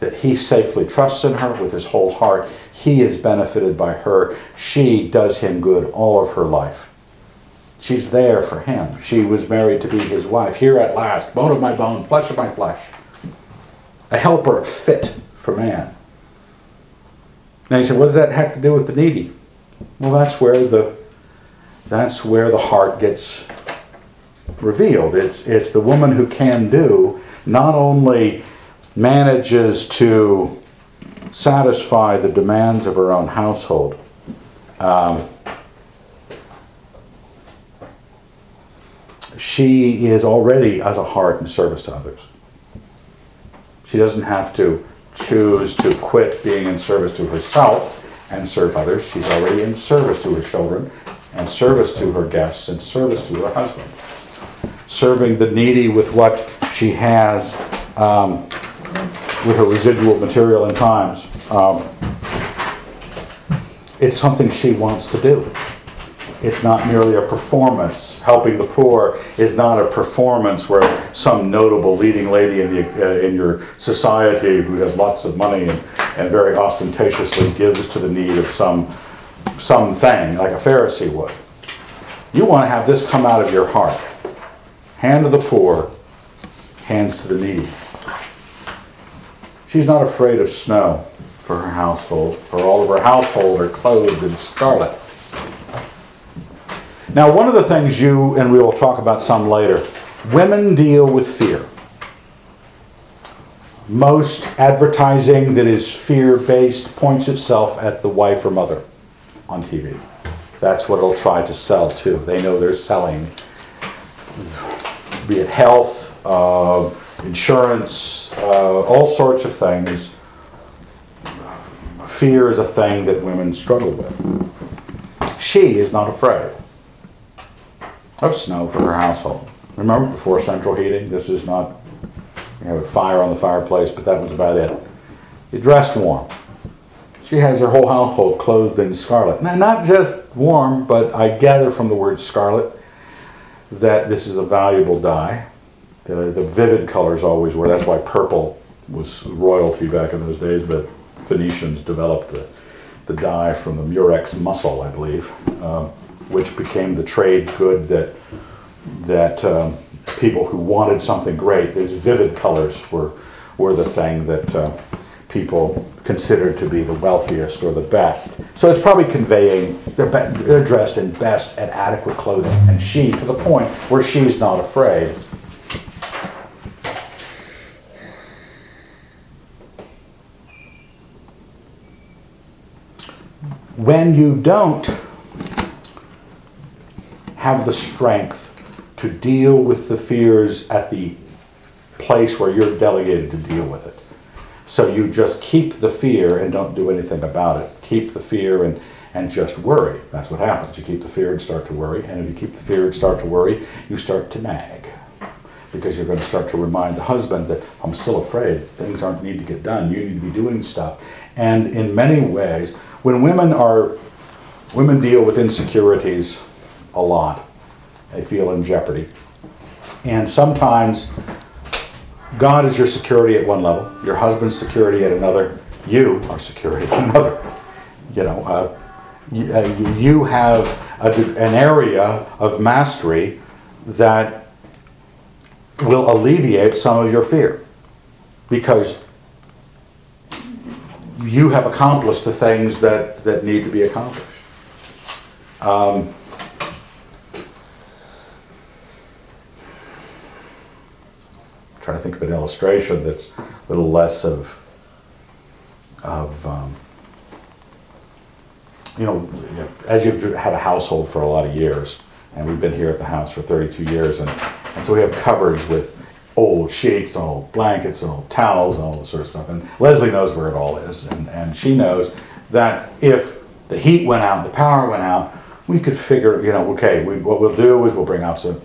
That he safely trusts in her with his whole heart. He is benefited by her. She does him good all of her life. She's there for him. She was married to be his wife. Here at last, bone of my bone, flesh of my flesh. A helper fit for man. Now you said, what does that have to do with the needy? Well, that's where the that's where the heart gets revealed. It's, it's the woman who can do, not only manages to satisfy the demands of her own household, um, she is already as a heart in service to others. She doesn't have to choose to quit being in service to herself and serve others. She's already in service to her children and service to her guests and service to her husband. Serving the needy with what she has, um, with her residual material and times. Um, it's something she wants to do. It's not merely a performance. Helping the poor is not a performance where some notable leading lady in, the, uh, in your society who has lots of money and, and very ostentatiously gives to the need of some something like a Pharisee would. You want to have this come out of your heart. Hand to the poor, hands to the needy. She's not afraid of snow for her household, for all of her household are clothed in scarlet. Now, one of the things you, and we will talk about some later, women deal with fear. Most advertising that is fear based points itself at the wife or mother on TV. That's what it'll try to sell to. They know they're selling, be it health, uh, insurance, uh, all sorts of things. Fear is a thing that women struggle with. She is not afraid of snow for her household. Remember before central heating, this is not, have a fire on the fireplace, but that was about it. You dressed warm. She has her whole household clothed in scarlet. Now, not just warm, but I gather from the word scarlet that this is a valuable dye. The, the vivid colors always were. That's why purple was royalty back in those days. The Phoenicians developed the, the dye from the murex mussel, I believe, um, which became the trade good that that um, people who wanted something great, these vivid colors were were the thing that uh, people considered to be the wealthiest or the best. So it's probably conveying they're, be- they're dressed in best and adequate clothing, and she to the point where she's not afraid. When you don't have the strength to deal with the fears at the place where you're delegated to deal with it. So you just keep the fear and don't do anything about it. Keep the fear and, and just worry. That's what happens. You keep the fear and start to worry. And if you keep the fear and start to worry, you start to nag. Because you're going to start to remind the husband that I'm still afraid. Things aren't need to get done. You need to be doing stuff. And in many ways, when women are women deal with insecurities a lot. They feel in jeopardy. And sometimes God is your security at one level, your husband's security at another, you are security at another. You know, uh, you, uh, you have a, an area of mastery that will alleviate some of your fear because you have accomplished the things that, that need to be accomplished. Um, trying to think of an illustration that's a little less of, of um, you know, as you've had a household for a lot of years, and we've been here at the house for 32 years, and, and so we have cupboards with old sheets, and old blankets, and old towels, and all this sort of stuff. And Leslie knows where it all is, and, and she knows that if the heat went out, and the power went out, we could figure, you know, okay, we, what we'll do is we'll bring out some.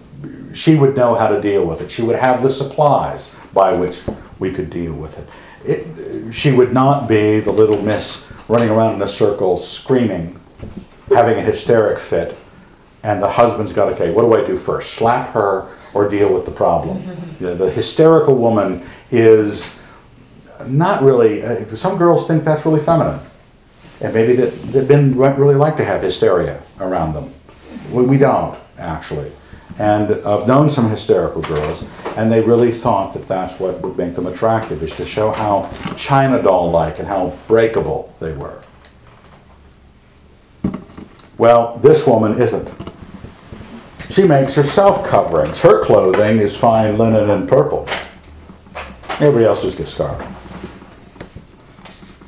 She would know how to deal with it. She would have the supplies by which we could deal with it. it she would not be the little miss running around in a circle screaming, having a hysteric fit, and the husband's got, okay, what do I do first? Slap her or deal with the problem? You know, the hysterical woman is not really, uh, some girls think that's really feminine. And maybe that, that men really like to have hysteria around them. We, we don't, actually. And I've known some hysterical girls, and they really thought that that's what would make them attractive, is to show how China doll-like and how breakable they were. Well, this woman isn't. She makes herself coverings. Her clothing is fine linen and purple. Everybody else just gets scarlet.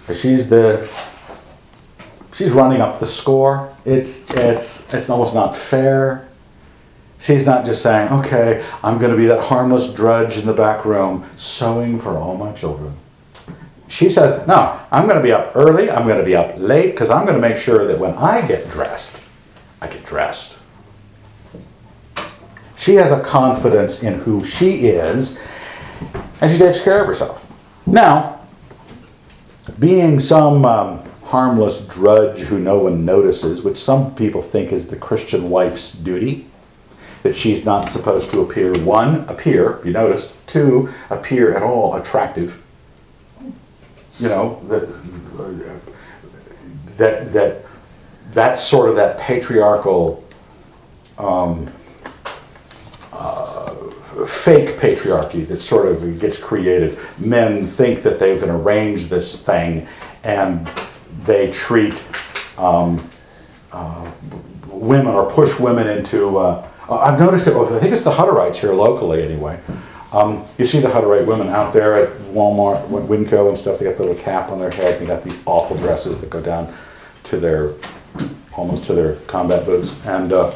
But She's the she's running up the score. It's it's it's almost not fair. She's not just saying, "Okay, I'm going to be that harmless drudge in the back room sewing for all my children." She says, "No, I'm going to be up early. I'm going to be up late because I'm going to make sure that when I get dressed, I get dressed." She has a confidence in who she is, and she takes care of herself. Now, being some um, harmless drudge who no one notices, which some people think is the Christian wife's duty, that she's not supposed to appear, one, appear, you noticed, two, appear at all attractive. You know, that, that, that, that's sort of that patriarchal, um, uh, fake patriarchy that sort of gets created. Men think that they can arrange this thing and they treat um, uh, women or push women into. Uh, I've noticed it, I think it's the Hutterites here locally anyway. Um, you see the Hutterite women out there at Walmart, Winco and stuff, they got the little cap on their head, they got these awful dresses that go down to their, almost to their combat boots. And uh,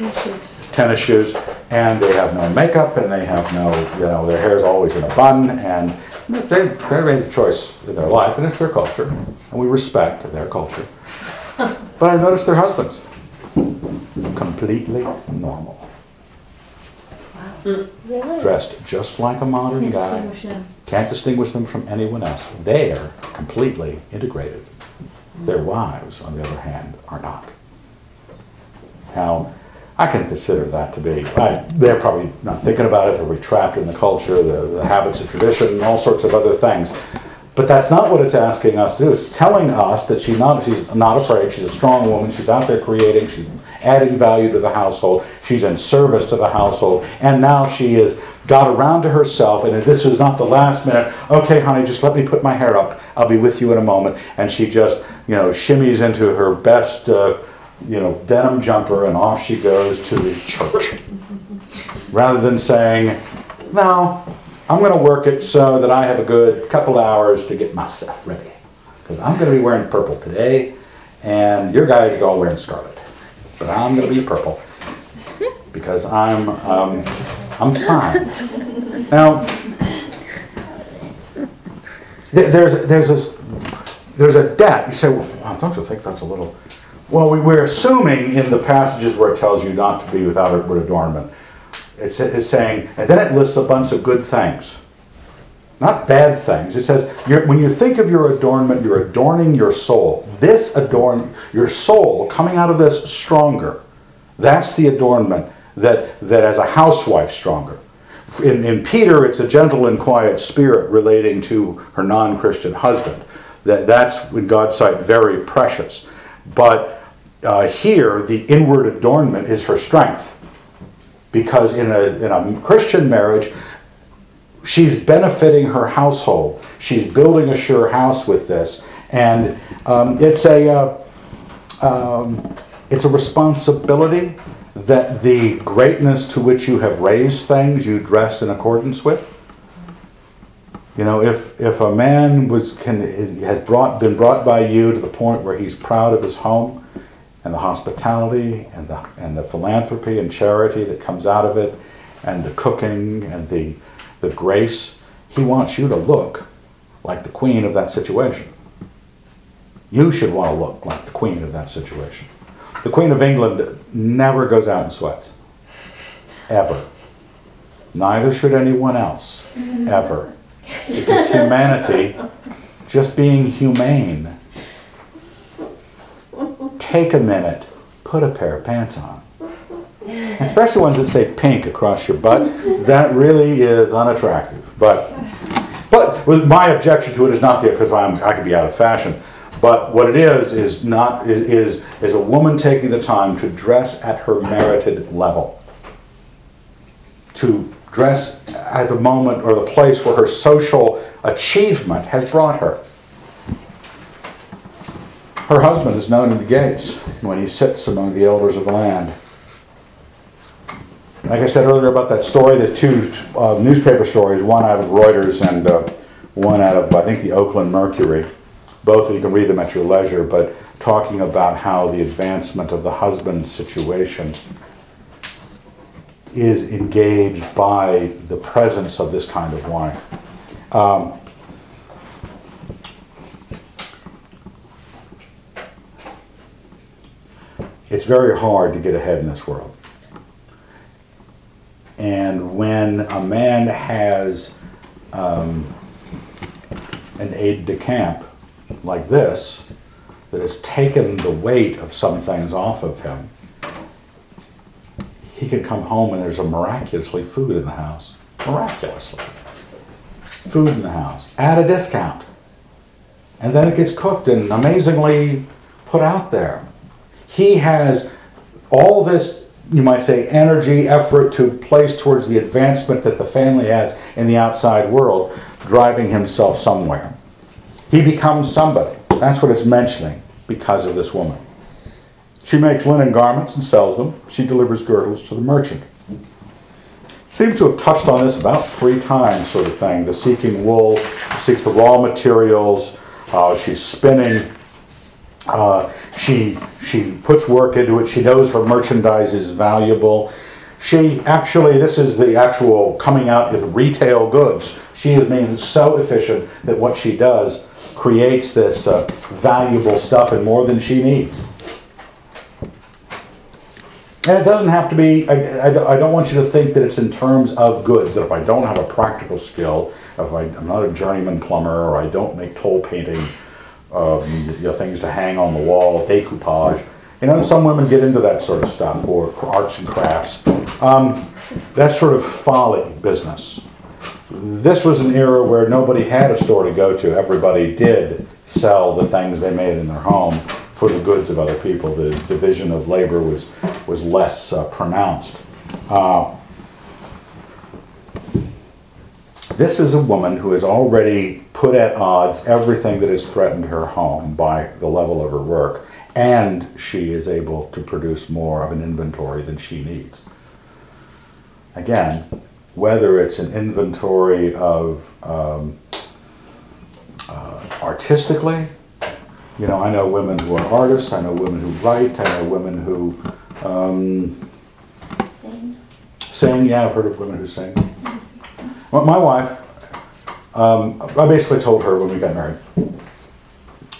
Issues. tennis shoes, and they have no makeup, and they have no, you know, their hair's always in a bun, and they, they made a choice in their life, and it's their culture, and we respect their culture. But I noticed their husbands, completely normal, Wow. Really? dressed just like a modern Can't guy. distinguish them. Can't distinguish them from anyone else. They are completely integrated. Their wives, on the other hand, are not. Now, I can consider that to be, I, they're probably not thinking about it, they're trapped in the culture, the, the habits of tradition, and all sorts of other things. But that's not what it's asking us to do. It's telling us that she's not, she's not afraid, she's a strong woman, she's out there creating, she's adding value to the household, she's in service to the household, and now she has got around to herself, and this is not the last minute, okay, honey, just let me put my hair up, I'll be with you in a moment. And she just, you know, shimmies into her best, uh, you know, denim jumper, and off she goes to the church. Rather than saying, now, I'm going to work it so that I have a good couple hours to get myself ready. Because I'm going to be wearing purple today, and your guys are all wearing scarlet. But I'm going to be purple because I'm um, I'm fine. Now, th- there's there's a there's a debt. You say, well, don't you think that's a little? Well, we, we're assuming in the passages where it tells you not to be without adornment. It's, it's saying, and then it lists a bunch of good things, not bad things. It says, when you think of your adornment, you're adorning your soul. This adorn your soul coming out of this stronger. That's the adornment that, that as a housewife stronger. In, in Peter, it's a gentle and quiet spirit relating to her non-Christian husband. That, that's in God's sight very precious. But uh, here, the inward adornment is her strength. Because in a, in a Christian marriage, she's benefiting her household. She's building a sure house with this. And um, it's, a, uh, um, it's a responsibility that the greatness to which you have raised things you dress in accordance with. You know, if, if a man was can has brought been brought by you to the point where he's proud of his home and the hospitality and the and the philanthropy and charity that comes out of it and the cooking and the the grace, he wants you to look like the queen of that situation. You should want to look like the queen of that situation. The Queen of England never goes out in sweats. Ever. Neither should anyone else. Ever. Because humanity, just being humane, take a minute, put a pair of pants on. Especially ones that say pink across your butt. That really is unattractive. But, but my objection to it is not because I'm I could be out of fashion. But what it is is not is is a woman taking the time to dress at her merited level. To dress at the moment or the place where her social achievement has brought her. Her husband is known in the gates when he sits among the elders of the land. Like I said earlier about that story, the two uh, newspaper stories, one out of Reuters and uh, one out of, I think, the Oakland Mercury. Both, you can read them at your leisure, but talking about how the advancement of the husband's situation is engaged by the presence of this kind of wife. Um, it's very hard to get ahead in this world. And when a man has um, an aide de camp like this, that has taken the weight of some things off of him, he can come home and there's a miraculously food in the house. Miraculously. Food in the house at a discount. And then it gets cooked and amazingly put out there. He has all this, you might say, energy, effort to place towards the advancement that the family has in the outside world, driving himself somewhere. He becomes somebody. That's what it's mentioning because of this woman. She makes linen garments and sells them. She delivers girdles to the merchant. Seems to have touched on this about three times, sort of thing. The seeking wool, seeks the raw materials. Uh, she's spinning. Uh, she she puts work into it. She knows her merchandise is valuable. She actually, this is the actual coming out with retail goods. She is being so efficient that what she does creates this uh, valuable stuff and more than she needs. And it doesn't have to be, I, I don't- I don't want you to think that it's in terms of goods, that if I don't have a practical skill, if I, I'm not a journeyman plumber, or I don't make tole painting, um, you know, things to hang on the wall, decoupage. You know, some women get into that sort of stuff, or arts and crafts. Um, that's sort of folly business. This was an era where nobody had a store to go to. Everybody did sell the things they made in their home for the goods of other people. The division of labor was, was less uh, pronounced. Uh, this is a woman who has already put at odds everything that has threatened her home by the level of her work, and she is able to produce more of an inventory than she needs. Again, whether it's an inventory of um, uh, artistically, you know, I know women who are artists, I know women who write, I know women who um, Same. Sing, yeah, I've heard of women who sing. Well, my wife, um, I basically told her when we got married,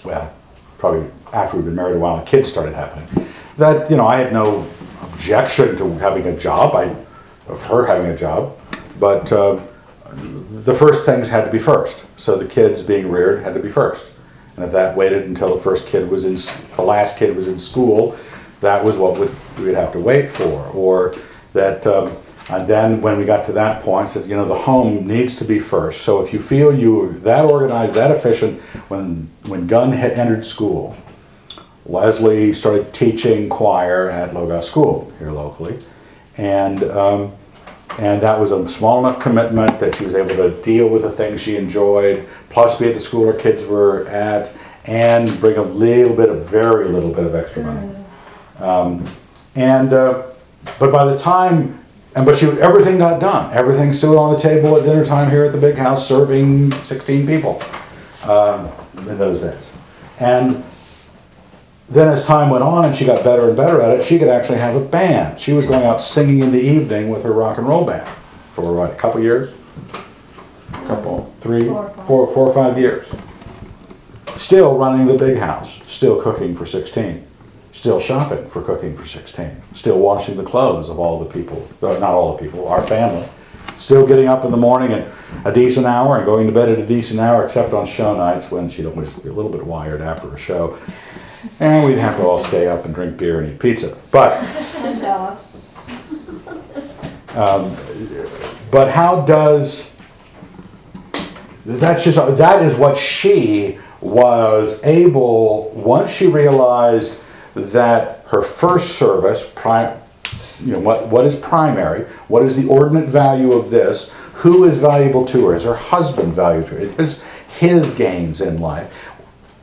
well, probably after we'd been married a while, and kids started happening, that, you know, I had no objection to having a job, I, of her having a job, but uh, the first things had to be first. So the kids being reared had to be first. And if that waited until the first kid was in, the last kid was in school, that was what would, we'd have to wait for. Or that, um, and then when we got to that point, said, you know, the home needs to be first. So if you feel you were that organized, that efficient, when, when Gunn had entered school, Leslie started teaching choir at Logos School here locally. And, um, and that was a small enough commitment that she was able to deal with the things she enjoyed, plus be at the school her kids were at, and bring a little bit of, very little bit of extra money. Um, and, uh, but by the time, and but she, everything got done. Everything stood on the table at dinner time here at the big house, serving 16 people um, in those days. And then as time went on and she got better and better at it, she could actually have a band. She was going out singing in the evening with her rock and roll band for what, a couple years? A Couple, three, Four four, four or five years. Still running the big house, still cooking for 16, still shopping for cooking for 16, still washing the clothes of all the people, uh, not all the people, our family. Still getting up in the morning at a decent hour and going to bed at a decent hour, except on show nights when she'd always be a little bit wired after a show. And we'd have to all stay up and drink beer and eat pizza. But Bella. But how does, that's just, that is what she was able, once she realized that her first service, you know, what, what is primary, what is the ordinate value of this, who is valuable to her, is her husband valuable to her, is his gains in life.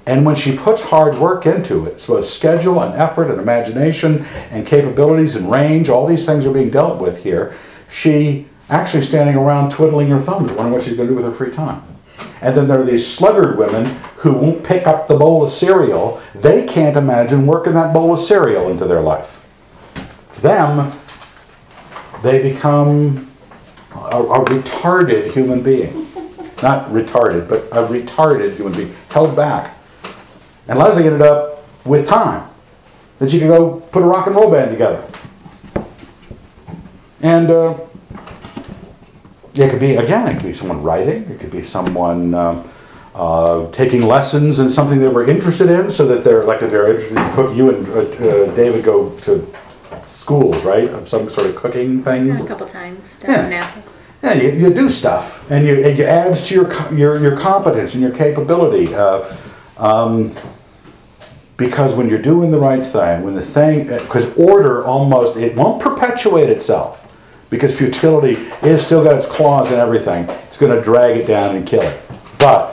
And when she puts hard work into it, so schedule and effort and imagination and capabilities and range, all these things are being dealt with here. She actually standing around twiddling her thumbs, wondering what she's going to do with her free time. And then there are these sluggard women who won't pick up the bowl of cereal. They can't imagine working that bowl of cereal into their life. Them, they become a, a retarded human being. Not retarded, but a retarded human being, held back. And Leslie ended up with time that she could go put a rock and roll band together. And uh, it could be, again, it could be someone writing, it could be someone um, uh, taking lessons in something they were interested in so that they're, like, if they're interested you and uh, uh, David go to schools, right, of some sort of cooking things. A couple times Yeah. down Napa. Yeah, you, you do stuff, and you, it adds to your, your, your competence and your capability. Uh, um, because when you're doing the right thing, when the thing, because order almost, it won't perpetuate itself. Because futility is still got its claws in everything. It's going to drag it down and kill it. But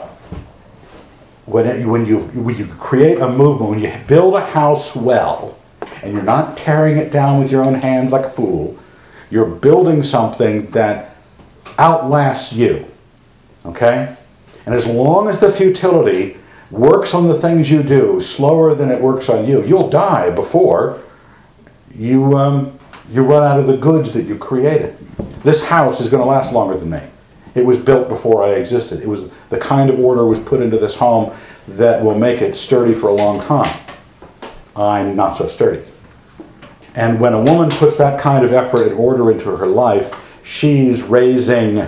when, it, when, you, when you create a movement, when you build a house well, and you're not tearing it down with your own hands like a fool, you're building something that outlasts you. Okay? And as long as the futility works on the things you do slower than it works on you, you'll die before you, um, you run out of the goods that you created. This house is going to last longer than me. It was built before I existed. It was the kind of order was put into this home that will make it sturdy for a long time. I'm not so sturdy. And when a woman puts that kind of effort and order into her life, she's raising,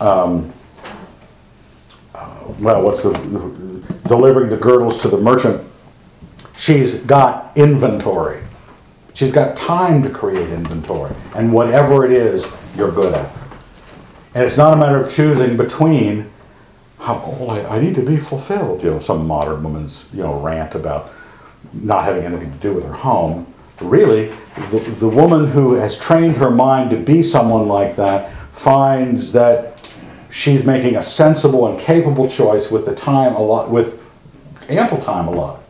um, uh, well, what's the, delivering the girdles to the merchant. She's got inventory. She's got time to create inventory. And whatever it is, you're good at. And it's not a matter of choosing between, how, oh, I, I need to be fulfilled, you know, some modern woman's, you know, rant about not having anything to do with her home. Really, the, the woman who has trained her mind to be someone like that finds that she's making a sensible and capable choice with the time a lot, with ample time allotted.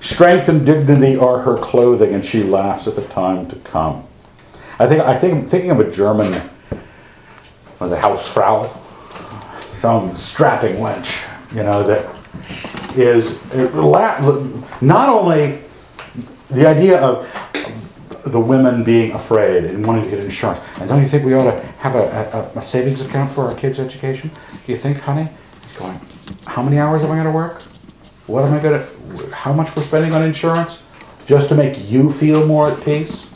Strength and dignity are her clothing, and she laughs at the time to come. I think I think I'm thinking of a German, uh, the Hausfrau, some strapping wench, you know, that is not only the idea of the women being afraid and wanting to get insurance. And don't you think we ought to have a, a, a savings account for our kids' education? Do you think, honey? He's Going, how many hours am I going to work? What am I going to, how much we're spending on insurance? Just to make you feel more at peace?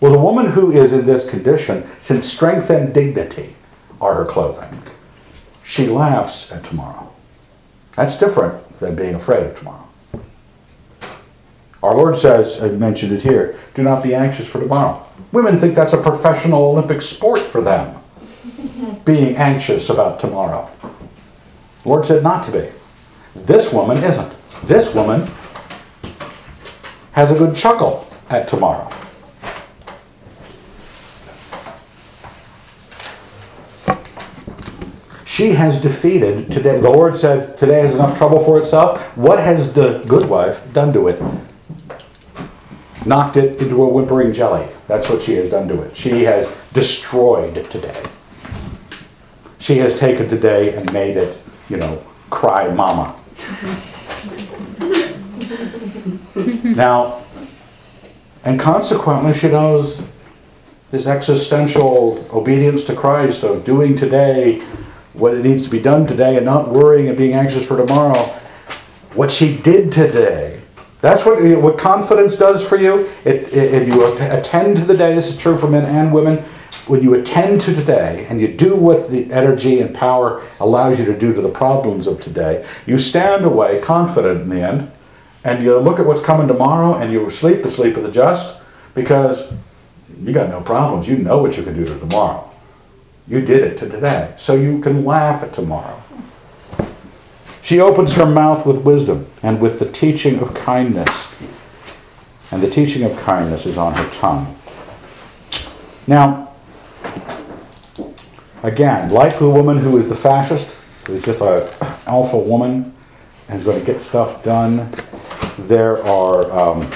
Well, the woman who is in this condition, since strength and dignity are her clothing, she laughs at tomorrow. That's different than being afraid of tomorrow. Our Lord says, I've mentioned it here, do not be anxious for tomorrow. Women think that's a professional Olympic sport for them, being anxious about tomorrow. The Lord said not to be. This woman isn't. This woman has a good chuckle at tomorrow. She has defeated today. The Lord said, Today has enough trouble for itself. What has the good wife done to it? Knocked it into a whimpering jelly. That's what she has done to it. She has destroyed today. She has taken today and made it, you know, cry mama. now, and consequently, she knows this existential obedience to Christ of doing today what it needs to be done today and not worrying and being anxious for tomorrow. What she did today. That's what, what confidence does for you. It, it, and you attend to the day. This is true for men and women. When you attend to today and you do what the energy and power allows you to do to the problems of today, you stand away confident in the end. And you look at what's coming tomorrow and you sleep the sleep of the just because you got no problems. You know what you can do to tomorrow. You did it to today, so you can laugh at tomorrow. She opens her mouth with wisdom and with the teaching of kindness. And the teaching of kindness is on her tongue. Now, again, like the woman who is the fascist, who's just a alpha woman and is going to get stuff done. There are um,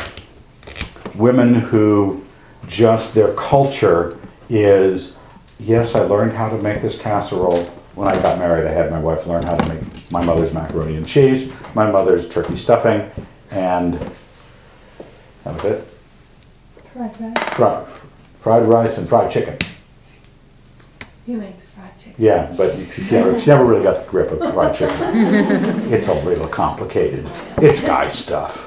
women who just their culture is yes, I learned how to make this casserole. When I got married, I had my wife learn how to make my mother's macaroni and cheese, my mother's turkey stuffing, and that was it. Fried rice. Fried, fried rice and fried chicken. You make the fried chicken. Yeah, but she never, she never really got the grip of fried chicken. It's a little complicated. It's guy stuff.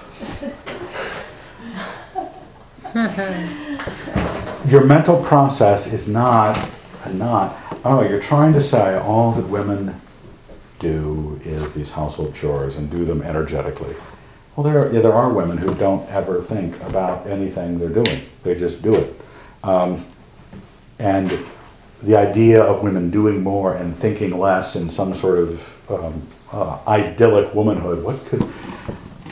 Your mental process is not, not, oh, you're trying to say all that women do is these household chores and do them energetically. Well, there, yeah, there are women who don't ever think about anything they're doing. They just do it. Um, and the idea of women doing more and thinking less in some sort of um, uh, idyllic womanhood. What could,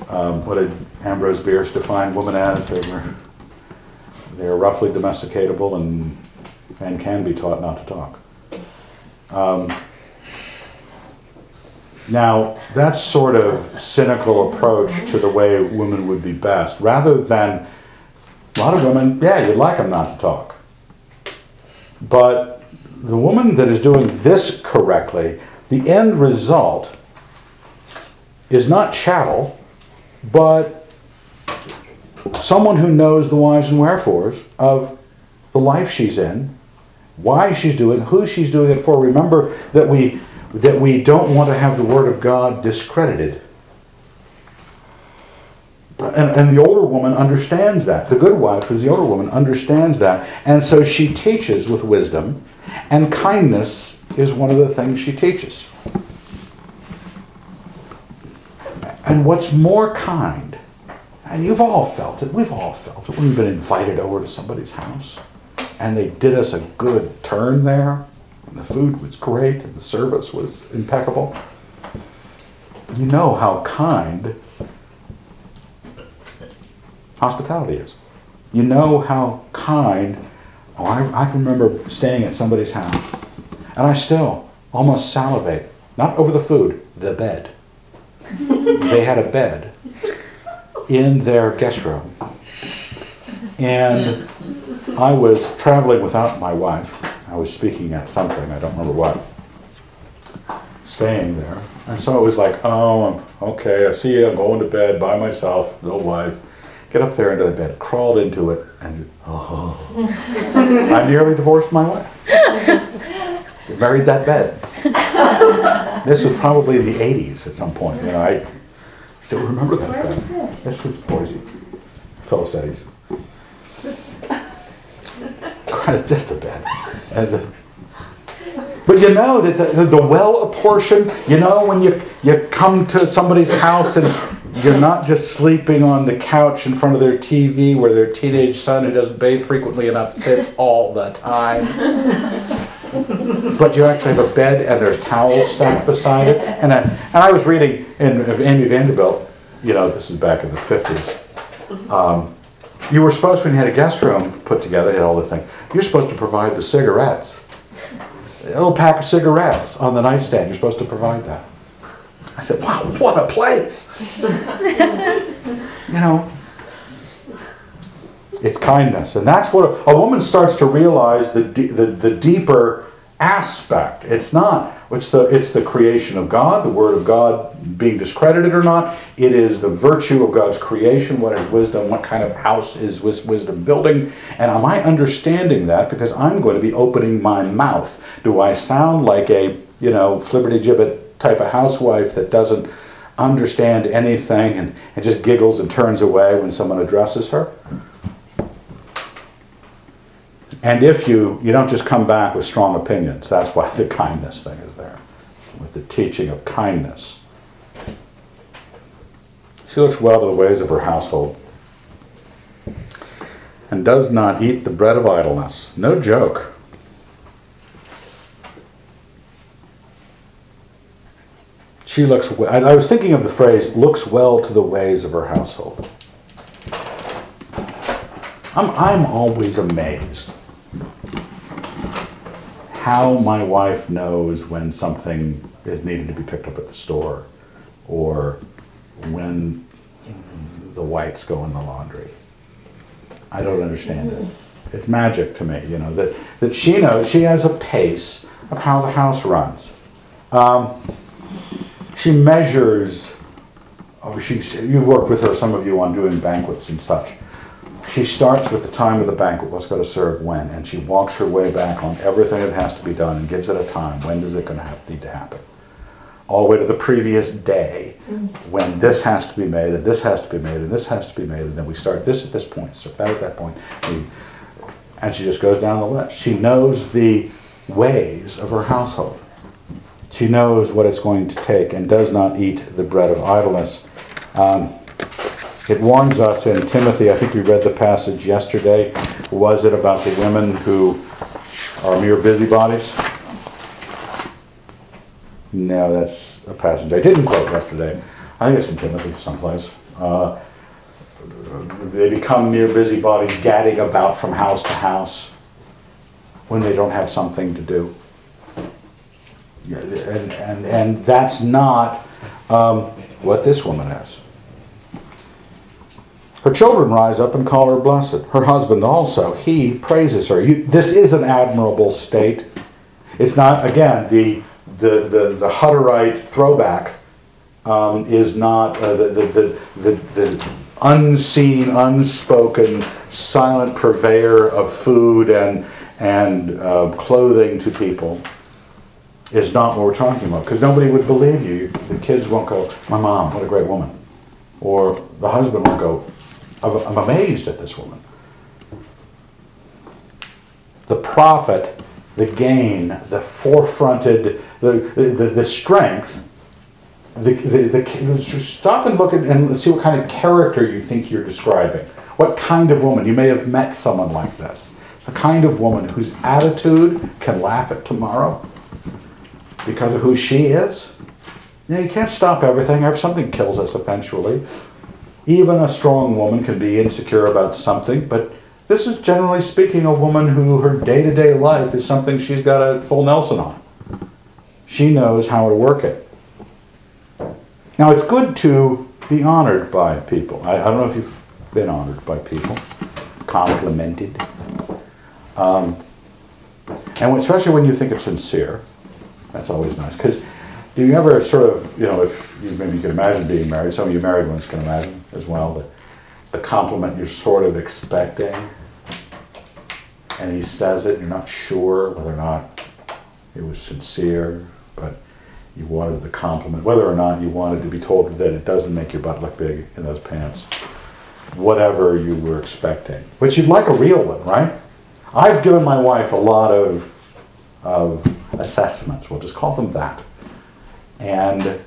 um, what did Ambrose Bierce define woman as? They were, they are roughly domesticatable and, and can be taught not to talk. Um, now, that sort of cynical approach to the way women would be best, rather than a lot of women, yeah, you'd like them not to talk. But the woman that is doing this correctly, the end result is not chattel, but someone who knows the whys and wherefores of the life she's in, why she's doing, who she's doing it for. Remember that we that we don't want to have the word of God discredited. And, and the older woman understands that. The good wife, who's the older woman, understands that. And so she teaches with wisdom, and kindness is one of the things she teaches. And what's more kind, and you've all felt it, we've all felt it, when we've been invited over to somebody's house, and they did us a good turn there, and the food was great, and the service was impeccable. You know how kind hospitality is. You know how kind. Oh, I, I can remember staying at somebody's house, and I still almost salivate. Not over the food, the bed. they had a bed in their guest room, and I was traveling without my wife. I was speaking at something, I don't remember what, staying there. And so it was like, oh, um, okay, I see you, I'm going to bed by myself, no wife. Get up there into the bed, crawled into it, and oh, I nearly divorced my wife. Married that bed. This was probably in the 80s at some point. You know, I still remember that Where was this? This was Boise, Philisetti's. Just a bed. But you know that the, the, well apportioned, you know, when you, you come to somebody's house and you're not just sleeping on the couch in front of their TV where their teenage son who doesn't bathe frequently enough sits all the time. But you actually have a bed and there's towels stacked beside it. And I, and I was reading in Amy Vanderbilt, you know, this is back in the 50s. Um, you were supposed, when you had a guest room put together, had all the things, you're supposed to provide the cigarettes. A little pack of cigarettes on the nightstand, you're supposed to provide that. I said, wow, what a place! you know, it's kindness. And that's what a, a woman starts to realize the, the, the deeper aspect. It's not, it's the, it's the creation of God, the Word of God being discredited or not. It is the virtue of God's creation. What is wisdom? What kind of house is wisdom building? And am I understanding that because I'm going to be opening my mouth? Do I sound like a, you know, flibberty gibbet type of housewife that doesn't understand anything and, and just giggles and turns away when someone addresses her? And if you, you don't just come back with strong opinions, that's why the kindness thing is there, with the teaching of kindness. She looks well to the ways of her household and does not eat the bread of idleness. No joke. She looks, I I was thinking of the phrase, looks well to the ways of her household. I'm, I'm always amazed how my wife knows when something is needed to be picked up at the store, or when the whites go in the laundry. I don't understand it. It's magic to me, you know, that, that she knows, she has a pace of how the house runs. Um, she measures, oh, she's, you've worked with her, some of you, on doing banquets and such. She starts with the time of the banquet, what's going to serve when, and she walks her way back on everything that has to be done and gives it a time. When does it going to have, need to happen? All the way to the previous day, when this has to be made, and this has to be made, and this has to be made, and then we start this at this point, start that at that point. And and she just goes down the list. She knows the ways of her household. She knows what it's going to take and does not eat the bread of idleness. Um, it warns us in Timothy, I think we read the passage yesterday. Was it about the women who are mere busybodies? No, that's a passage I didn't quote yesterday. I think it's in Timothy someplace. Uh, they become mere busybodies, gadding about from house to house when they don't have something to do. And, and, and that's not um, what this woman has. Her children rise up and call her blessed. Her husband also, he praises her. You, this is an admirable state. It's not, again, the, the, the, the Hutterite throwback um, is not uh, the, the, the, the, the unseen, unspoken, silent purveyor of food and, and uh, clothing to people is not what we're talking about. Because nobody would believe you. The kids won't go, my mom, what a great woman. Or the husband won't go, I'm amazed at this woman. The profit, the gain, the forefronted, the, the, the strength the, the, the, stop and look at and see what kind of character you think you're describing. What kind of woman? You may have met someone like this. The kind of woman whose attitude can laugh at tomorrow because of who she is. Yeah, you can't stop everything. Or something kills us eventually. Even a strong woman can be insecure about something, but this is generally speaking a woman who her day to day life is something she's got a full Nelson on. She knows how to work it. Now, it's good to be honored by people. I, I don't know if you've been honored by people, complimented. Um, and especially when you think it's sincere, that's always nice. Because do you ever sort of, you know, if you, maybe you can imagine being married, some of you married ones can imagine as well, the compliment you're sort of expecting, and he says it, you're not sure whether or not it was sincere, but you wanted the compliment, whether or not you wanted to be told that it doesn't make your butt look big in those pants, whatever you were expecting. But you'd like a real one, right? I've given my wife a lot of, of assessments, we'll just call them that. And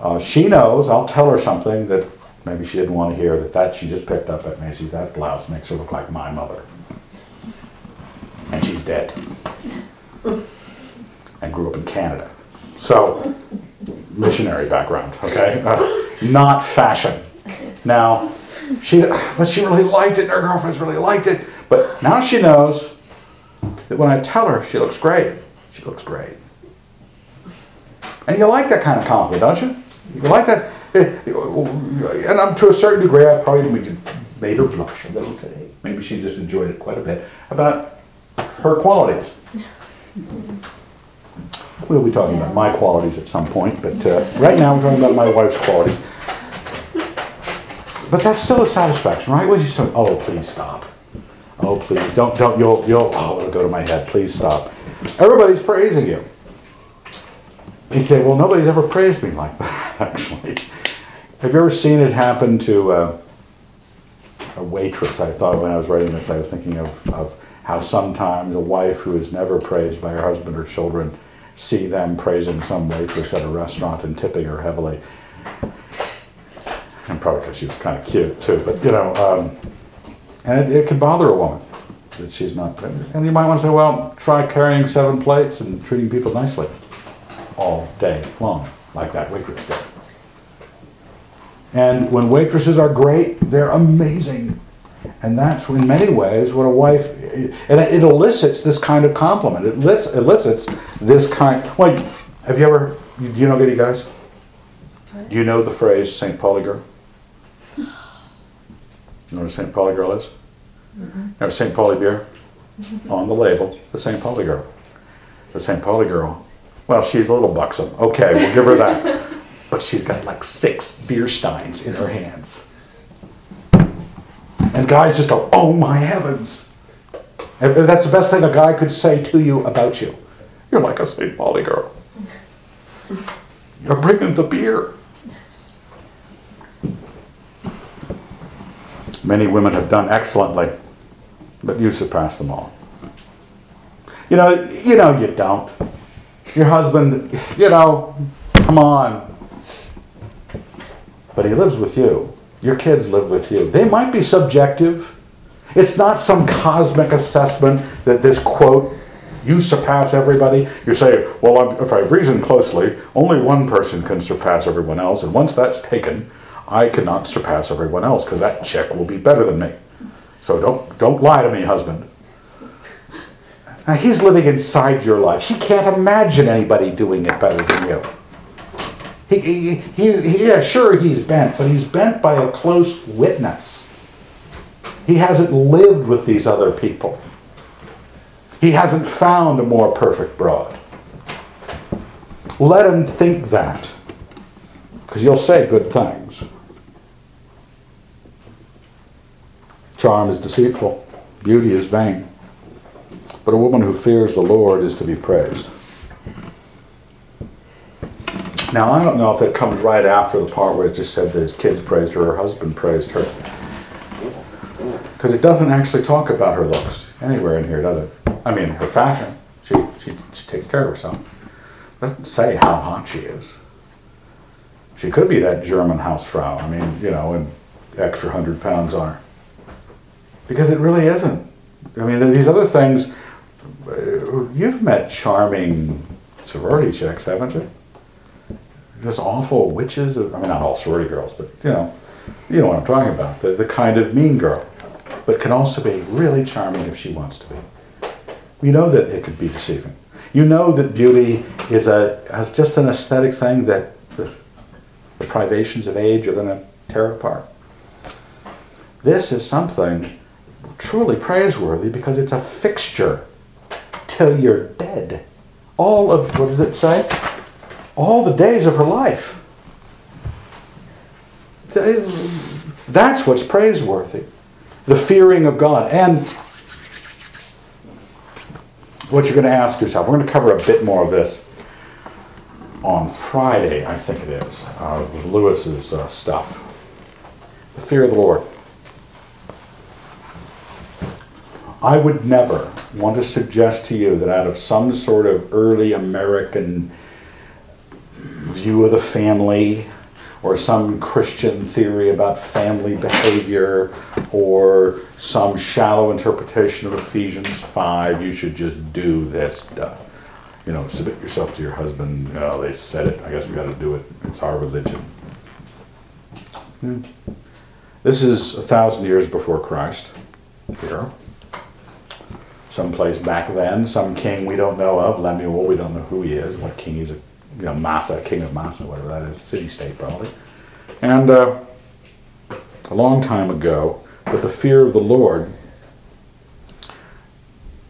uh, she knows, I'll tell her something that maybe she didn't want to hear, that that she just picked up at Macy's, that blouse makes her look like my mother. And she's dead. And grew up in Canada. So, missionary background, okay? Uh, not fashion. Now, she, but she really liked it, and her girlfriends really liked it. But now she knows that when I tell her she looks great, she looks great. And you like that kind of compliment, don't you? You like that. And I'm to a certain degree, I probably made her blush a little today. Maybe she just enjoyed it quite a bit about her qualities. We'll be talking about my qualities at some point, but uh, right now we're talking about my wife's qualities. But that's still a satisfaction, right? When you say, "Oh, please stop," "Oh, please don't, don't," you'll, you'll, oh, it'll go to my head. Please stop. Everybody's praising you. You say, "Well, nobody's ever praised me like that." Actually, have you ever seen it happen to uh, a waitress? I thought when I was writing this, I was thinking of, of how sometimes a wife who is never praised by her husband or children see them praising some waitress at a restaurant and tipping her heavily. And probably because she was kind of cute too, but you know, um, and it, it can bother a woman that she's not. And you might want to say, well, try carrying seven plates and treating people nicely all day long, like that waitress did. And when waitresses are great, they're amazing. And that's in many ways what a wife, and it elicits this kind of compliment. It elicits this kind. Well, have you ever do you know any guys? Do you know the phrase St. Pauli girl? You know what a St. Pauli girl is? Have St. Pauli beer on the label, the St. Pauli girl. The St. Pauli girl. Well, she's a little buxom. Okay, we'll give her that. But she's got like six beer steins in her hands. And guys just go, oh my heavens. And that's the best thing a guy could say to you about you. You're like a St. Pauli girl. You're bringing the beer. Many women have done excellently, but you surpass them all. You know, you know you don't. Your husband, you know, come on. But he lives with you. Your kids live with you. They might be subjective. It's not some cosmic assessment that this quote, you surpass everybody. You say, well, if I reason closely, only one person can surpass everyone else, and once that's taken, I cannot surpass everyone else because that chick will be better than me. So don't don't lie to me, husband. Now, he's living inside your life. He can't imagine anybody doing it better than you. He, he, he, he, yeah, sure, he's bent, but he's bent by a close witness. He hasn't lived with these other people. He hasn't found a more perfect broad. Let him think that, because you'll say good things. Charm is deceitful, beauty is vain. But a woman who fears the Lord is to be praised. Now, I don't know if it comes right after the part where it just said that his kids praised her, her husband praised her. Because it doesn't actually talk about her looks anywhere in here, does it? I mean, her fashion. She, she, she takes care of herself. Doesn't say how hot she is. She could be that German Hausfrau. I mean, you know, and extra hundred pounds on her. Because it really isn't. I mean, these other things, uh, you've met charming sorority chicks, haven't you? Just awful witches. Of, I mean, not all sorority girls, but you know, you know what I'm talking about. The, the kind of mean girl, but can also be really charming if she wants to be. You know that it could be deceiving. You know that beauty is a has just an aesthetic thing that the, the privations of age are going to tear apart. This is something truly praiseworthy because it's a fixture till you're dead. All of, what does it say? All the days of her life. That's what's praiseworthy. The fearing of God. And what you're going to ask yourself, we're going to cover a bit more of this on Friday, I think it is, uh, with Lewis's uh, stuff. The fear of the Lord. I would never want to suggest to you that out of some sort of early American view of the family or some Christian theory about family behavior or some shallow interpretation of Ephesians 5, you should just do this stuff. You know, submit yourself to your husband. Oh, they said it. I guess we got to do it. It's our religion. Hmm. This is a thousand years before Christ. Here someplace back then, some king we don't know of, Lemuel, we don't know who he is, what king he's you know, Massa, king of Massa, whatever that is, city state probably. And uh, a long time ago, but the fear of the Lord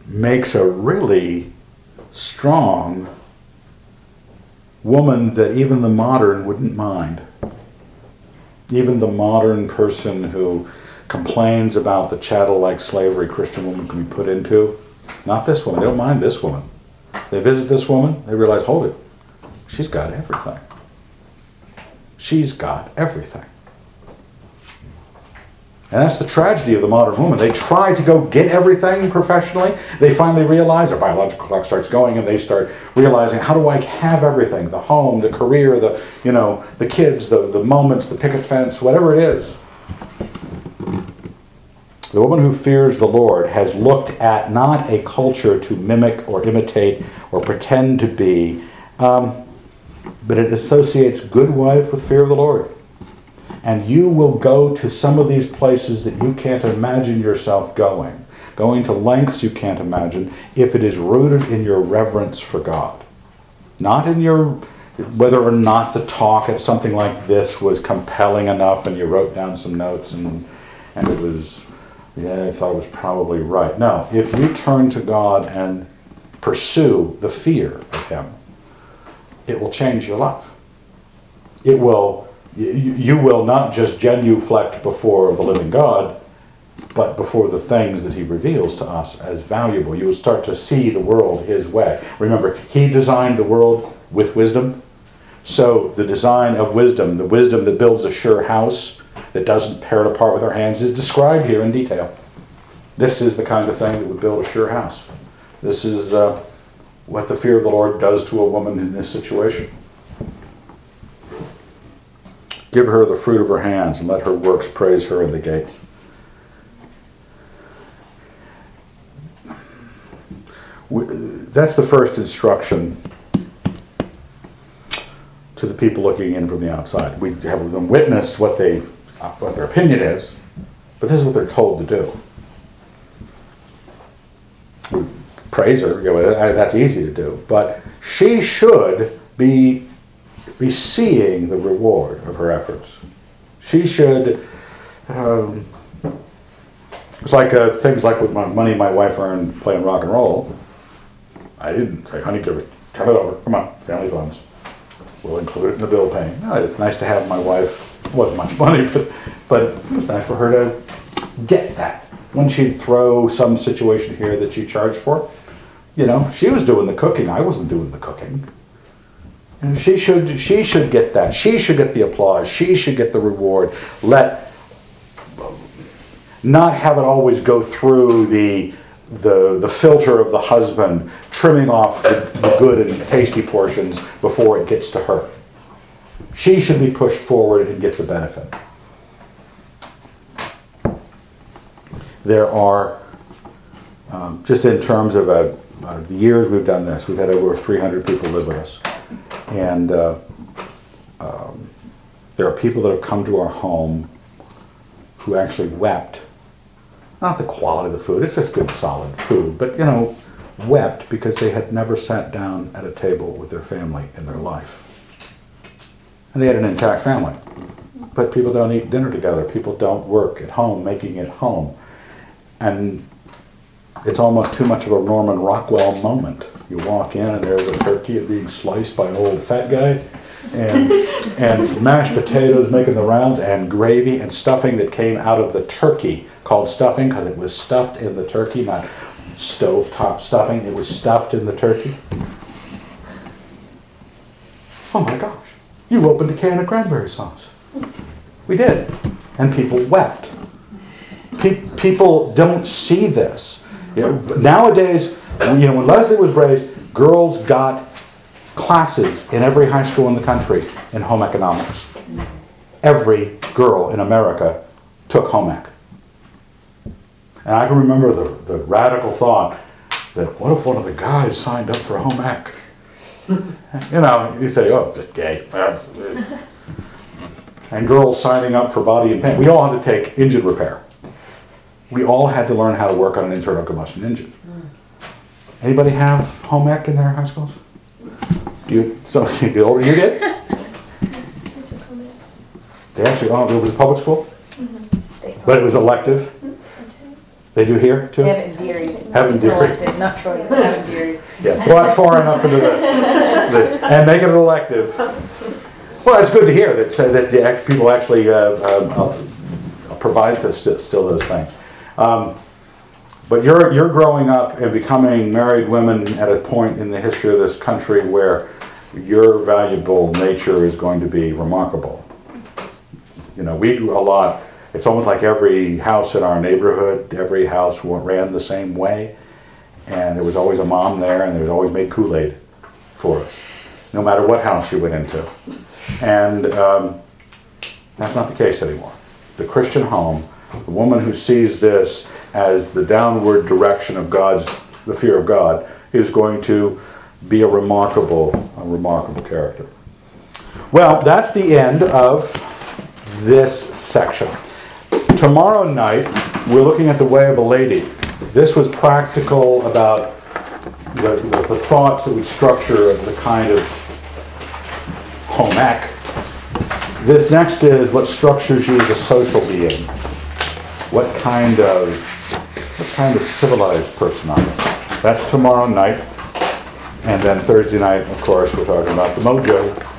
makes a really strong woman that even the modern wouldn't mind. Even the modern person who complains about the chattel like slavery Christian woman can be put into. Not this woman. They don't mind this woman. They visit this woman, they realize, hold it, she's got everything. She's got everything. And that's the tragedy of the modern woman. They try to go get everything professionally. They finally realize their biological clock starts going and they start realizing, how do I have everything? The home, the career, the, you know, the kids, the, the moments, the picket fence, whatever it is. The woman who fears the Lord has looked at not a culture to mimic or imitate or pretend to be, um, but it associates good wife with fear of the Lord. And you will go to some of these places that you can't imagine yourself going, going to lengths you can't imagine, if it is rooted in your reverence for God. Not in your whether or not the talk at something like this was compelling enough and you wrote down some notes and, and it was, yeah, I thought it was probably right. No, if you turn to God and pursue the fear of Him, it will change your life. It will, you, will not just genuflect before the living God, but before the things that he reveals to us as valuable. You will start to see the world his way. Remember, he designed the world with wisdom. So the design of wisdom, the wisdom that builds a sure house, that doesn't tear it apart with our hands, is described here in detail. This is the kind of thing that would build a sure house. This is uh, what the fear of the Lord does to a woman in this situation. Give her the fruit of her hands and let her works praise her in the gates. That's the first instruction to the people looking in from the outside. We have them witnessed what they, what their opinion is, but this is what they're told to do. Praise her, you know, that's easy to do, but she should be, be seeing the reward of her efforts. She should, um, it's like uh, things like with my money my wife earned playing rock and roll. I didn't say, honey, give it, turn it over, come on, family funds. We'll include it in the bill paying. No, it's nice to have my wife, it wasn't much money, but, but it was nice for her to get that. When she'd throw some situation here that she charged for, you know, she was doing the cooking, I wasn't doing the cooking. And she should, she should get that, she should get the applause, she should get the reward. Let, not have it always go through the, the, the filter of the husband, trimming off the, the good and tasty portions before it gets to her. She should be pushed forward and gets the benefit. There are, um, just in terms of uh, uh, the years we've done this, we've had over 300 people live with us. And uh, um, there are people that have come to our home who actually wept not the quality of the food, it's just good solid food, but you know, wept because they had never sat down at a table with their family in their life. And they had an intact family. But people don't eat dinner together, people don't work at home, making it home. And it's almost too much of a Norman Rockwell moment. You walk in and there's a turkey being sliced by an old fat guy, and, and mashed potatoes making the rounds, and gravy and stuffing that came out of the turkey, called stuffing because it was stuffed in the turkey, not stovetop stuffing. It was stuffed in the turkey. Oh my gosh, you opened a can of cranberry sauce. We did. And people wept. Pe- people don't see this. Nowadays, you know, when Leslie was raised, girls got classes in every high school in the country in home economics. Every girl in America took home ec. And I can remember the, the radical thought that what if one of the guys signed up for home ec? you know, you say, oh, just gay. and girls signing up for body and paint. We all had to take engine repair. We all had to learn how to work on an internal combustion engine. Anybody have home ec in their high schools? You, so the older you get, they actually, oh, it was public school, but it was elective. They do here too? They have it in Deary. Have it in It's Deary. not Troy, have it in Deary. Yeah, brought far enough into the, the, and make it an elective. Well, it's good to hear that, say that the act- people actually, uh, uh, uh, provide to still those things. Um, But you're, you're growing up and becoming married women at a point in the history of this country where your valuable nature is going to be remarkable. You know, we do a lot, it's almost like every house in our neighborhood, every house ran the same way. And there was always a mom there and there was always made Kool-Aid for us, no matter what house you went into. And um, that's not the case anymore. The Christian home, the woman who sees this as the downward direction of God's, the fear of God, is going to be a remarkable, a remarkable character. Well, that's the end of this section. Tomorrow night, we're looking at the way of a lady. This was practical about the, the, the thoughts that would structure of the kind of home ec. This next is what structures you as a social being. What kind of, what kind of civilized person are you? That's tomorrow night. And then Thursday night, of course, we're talking about the mojo.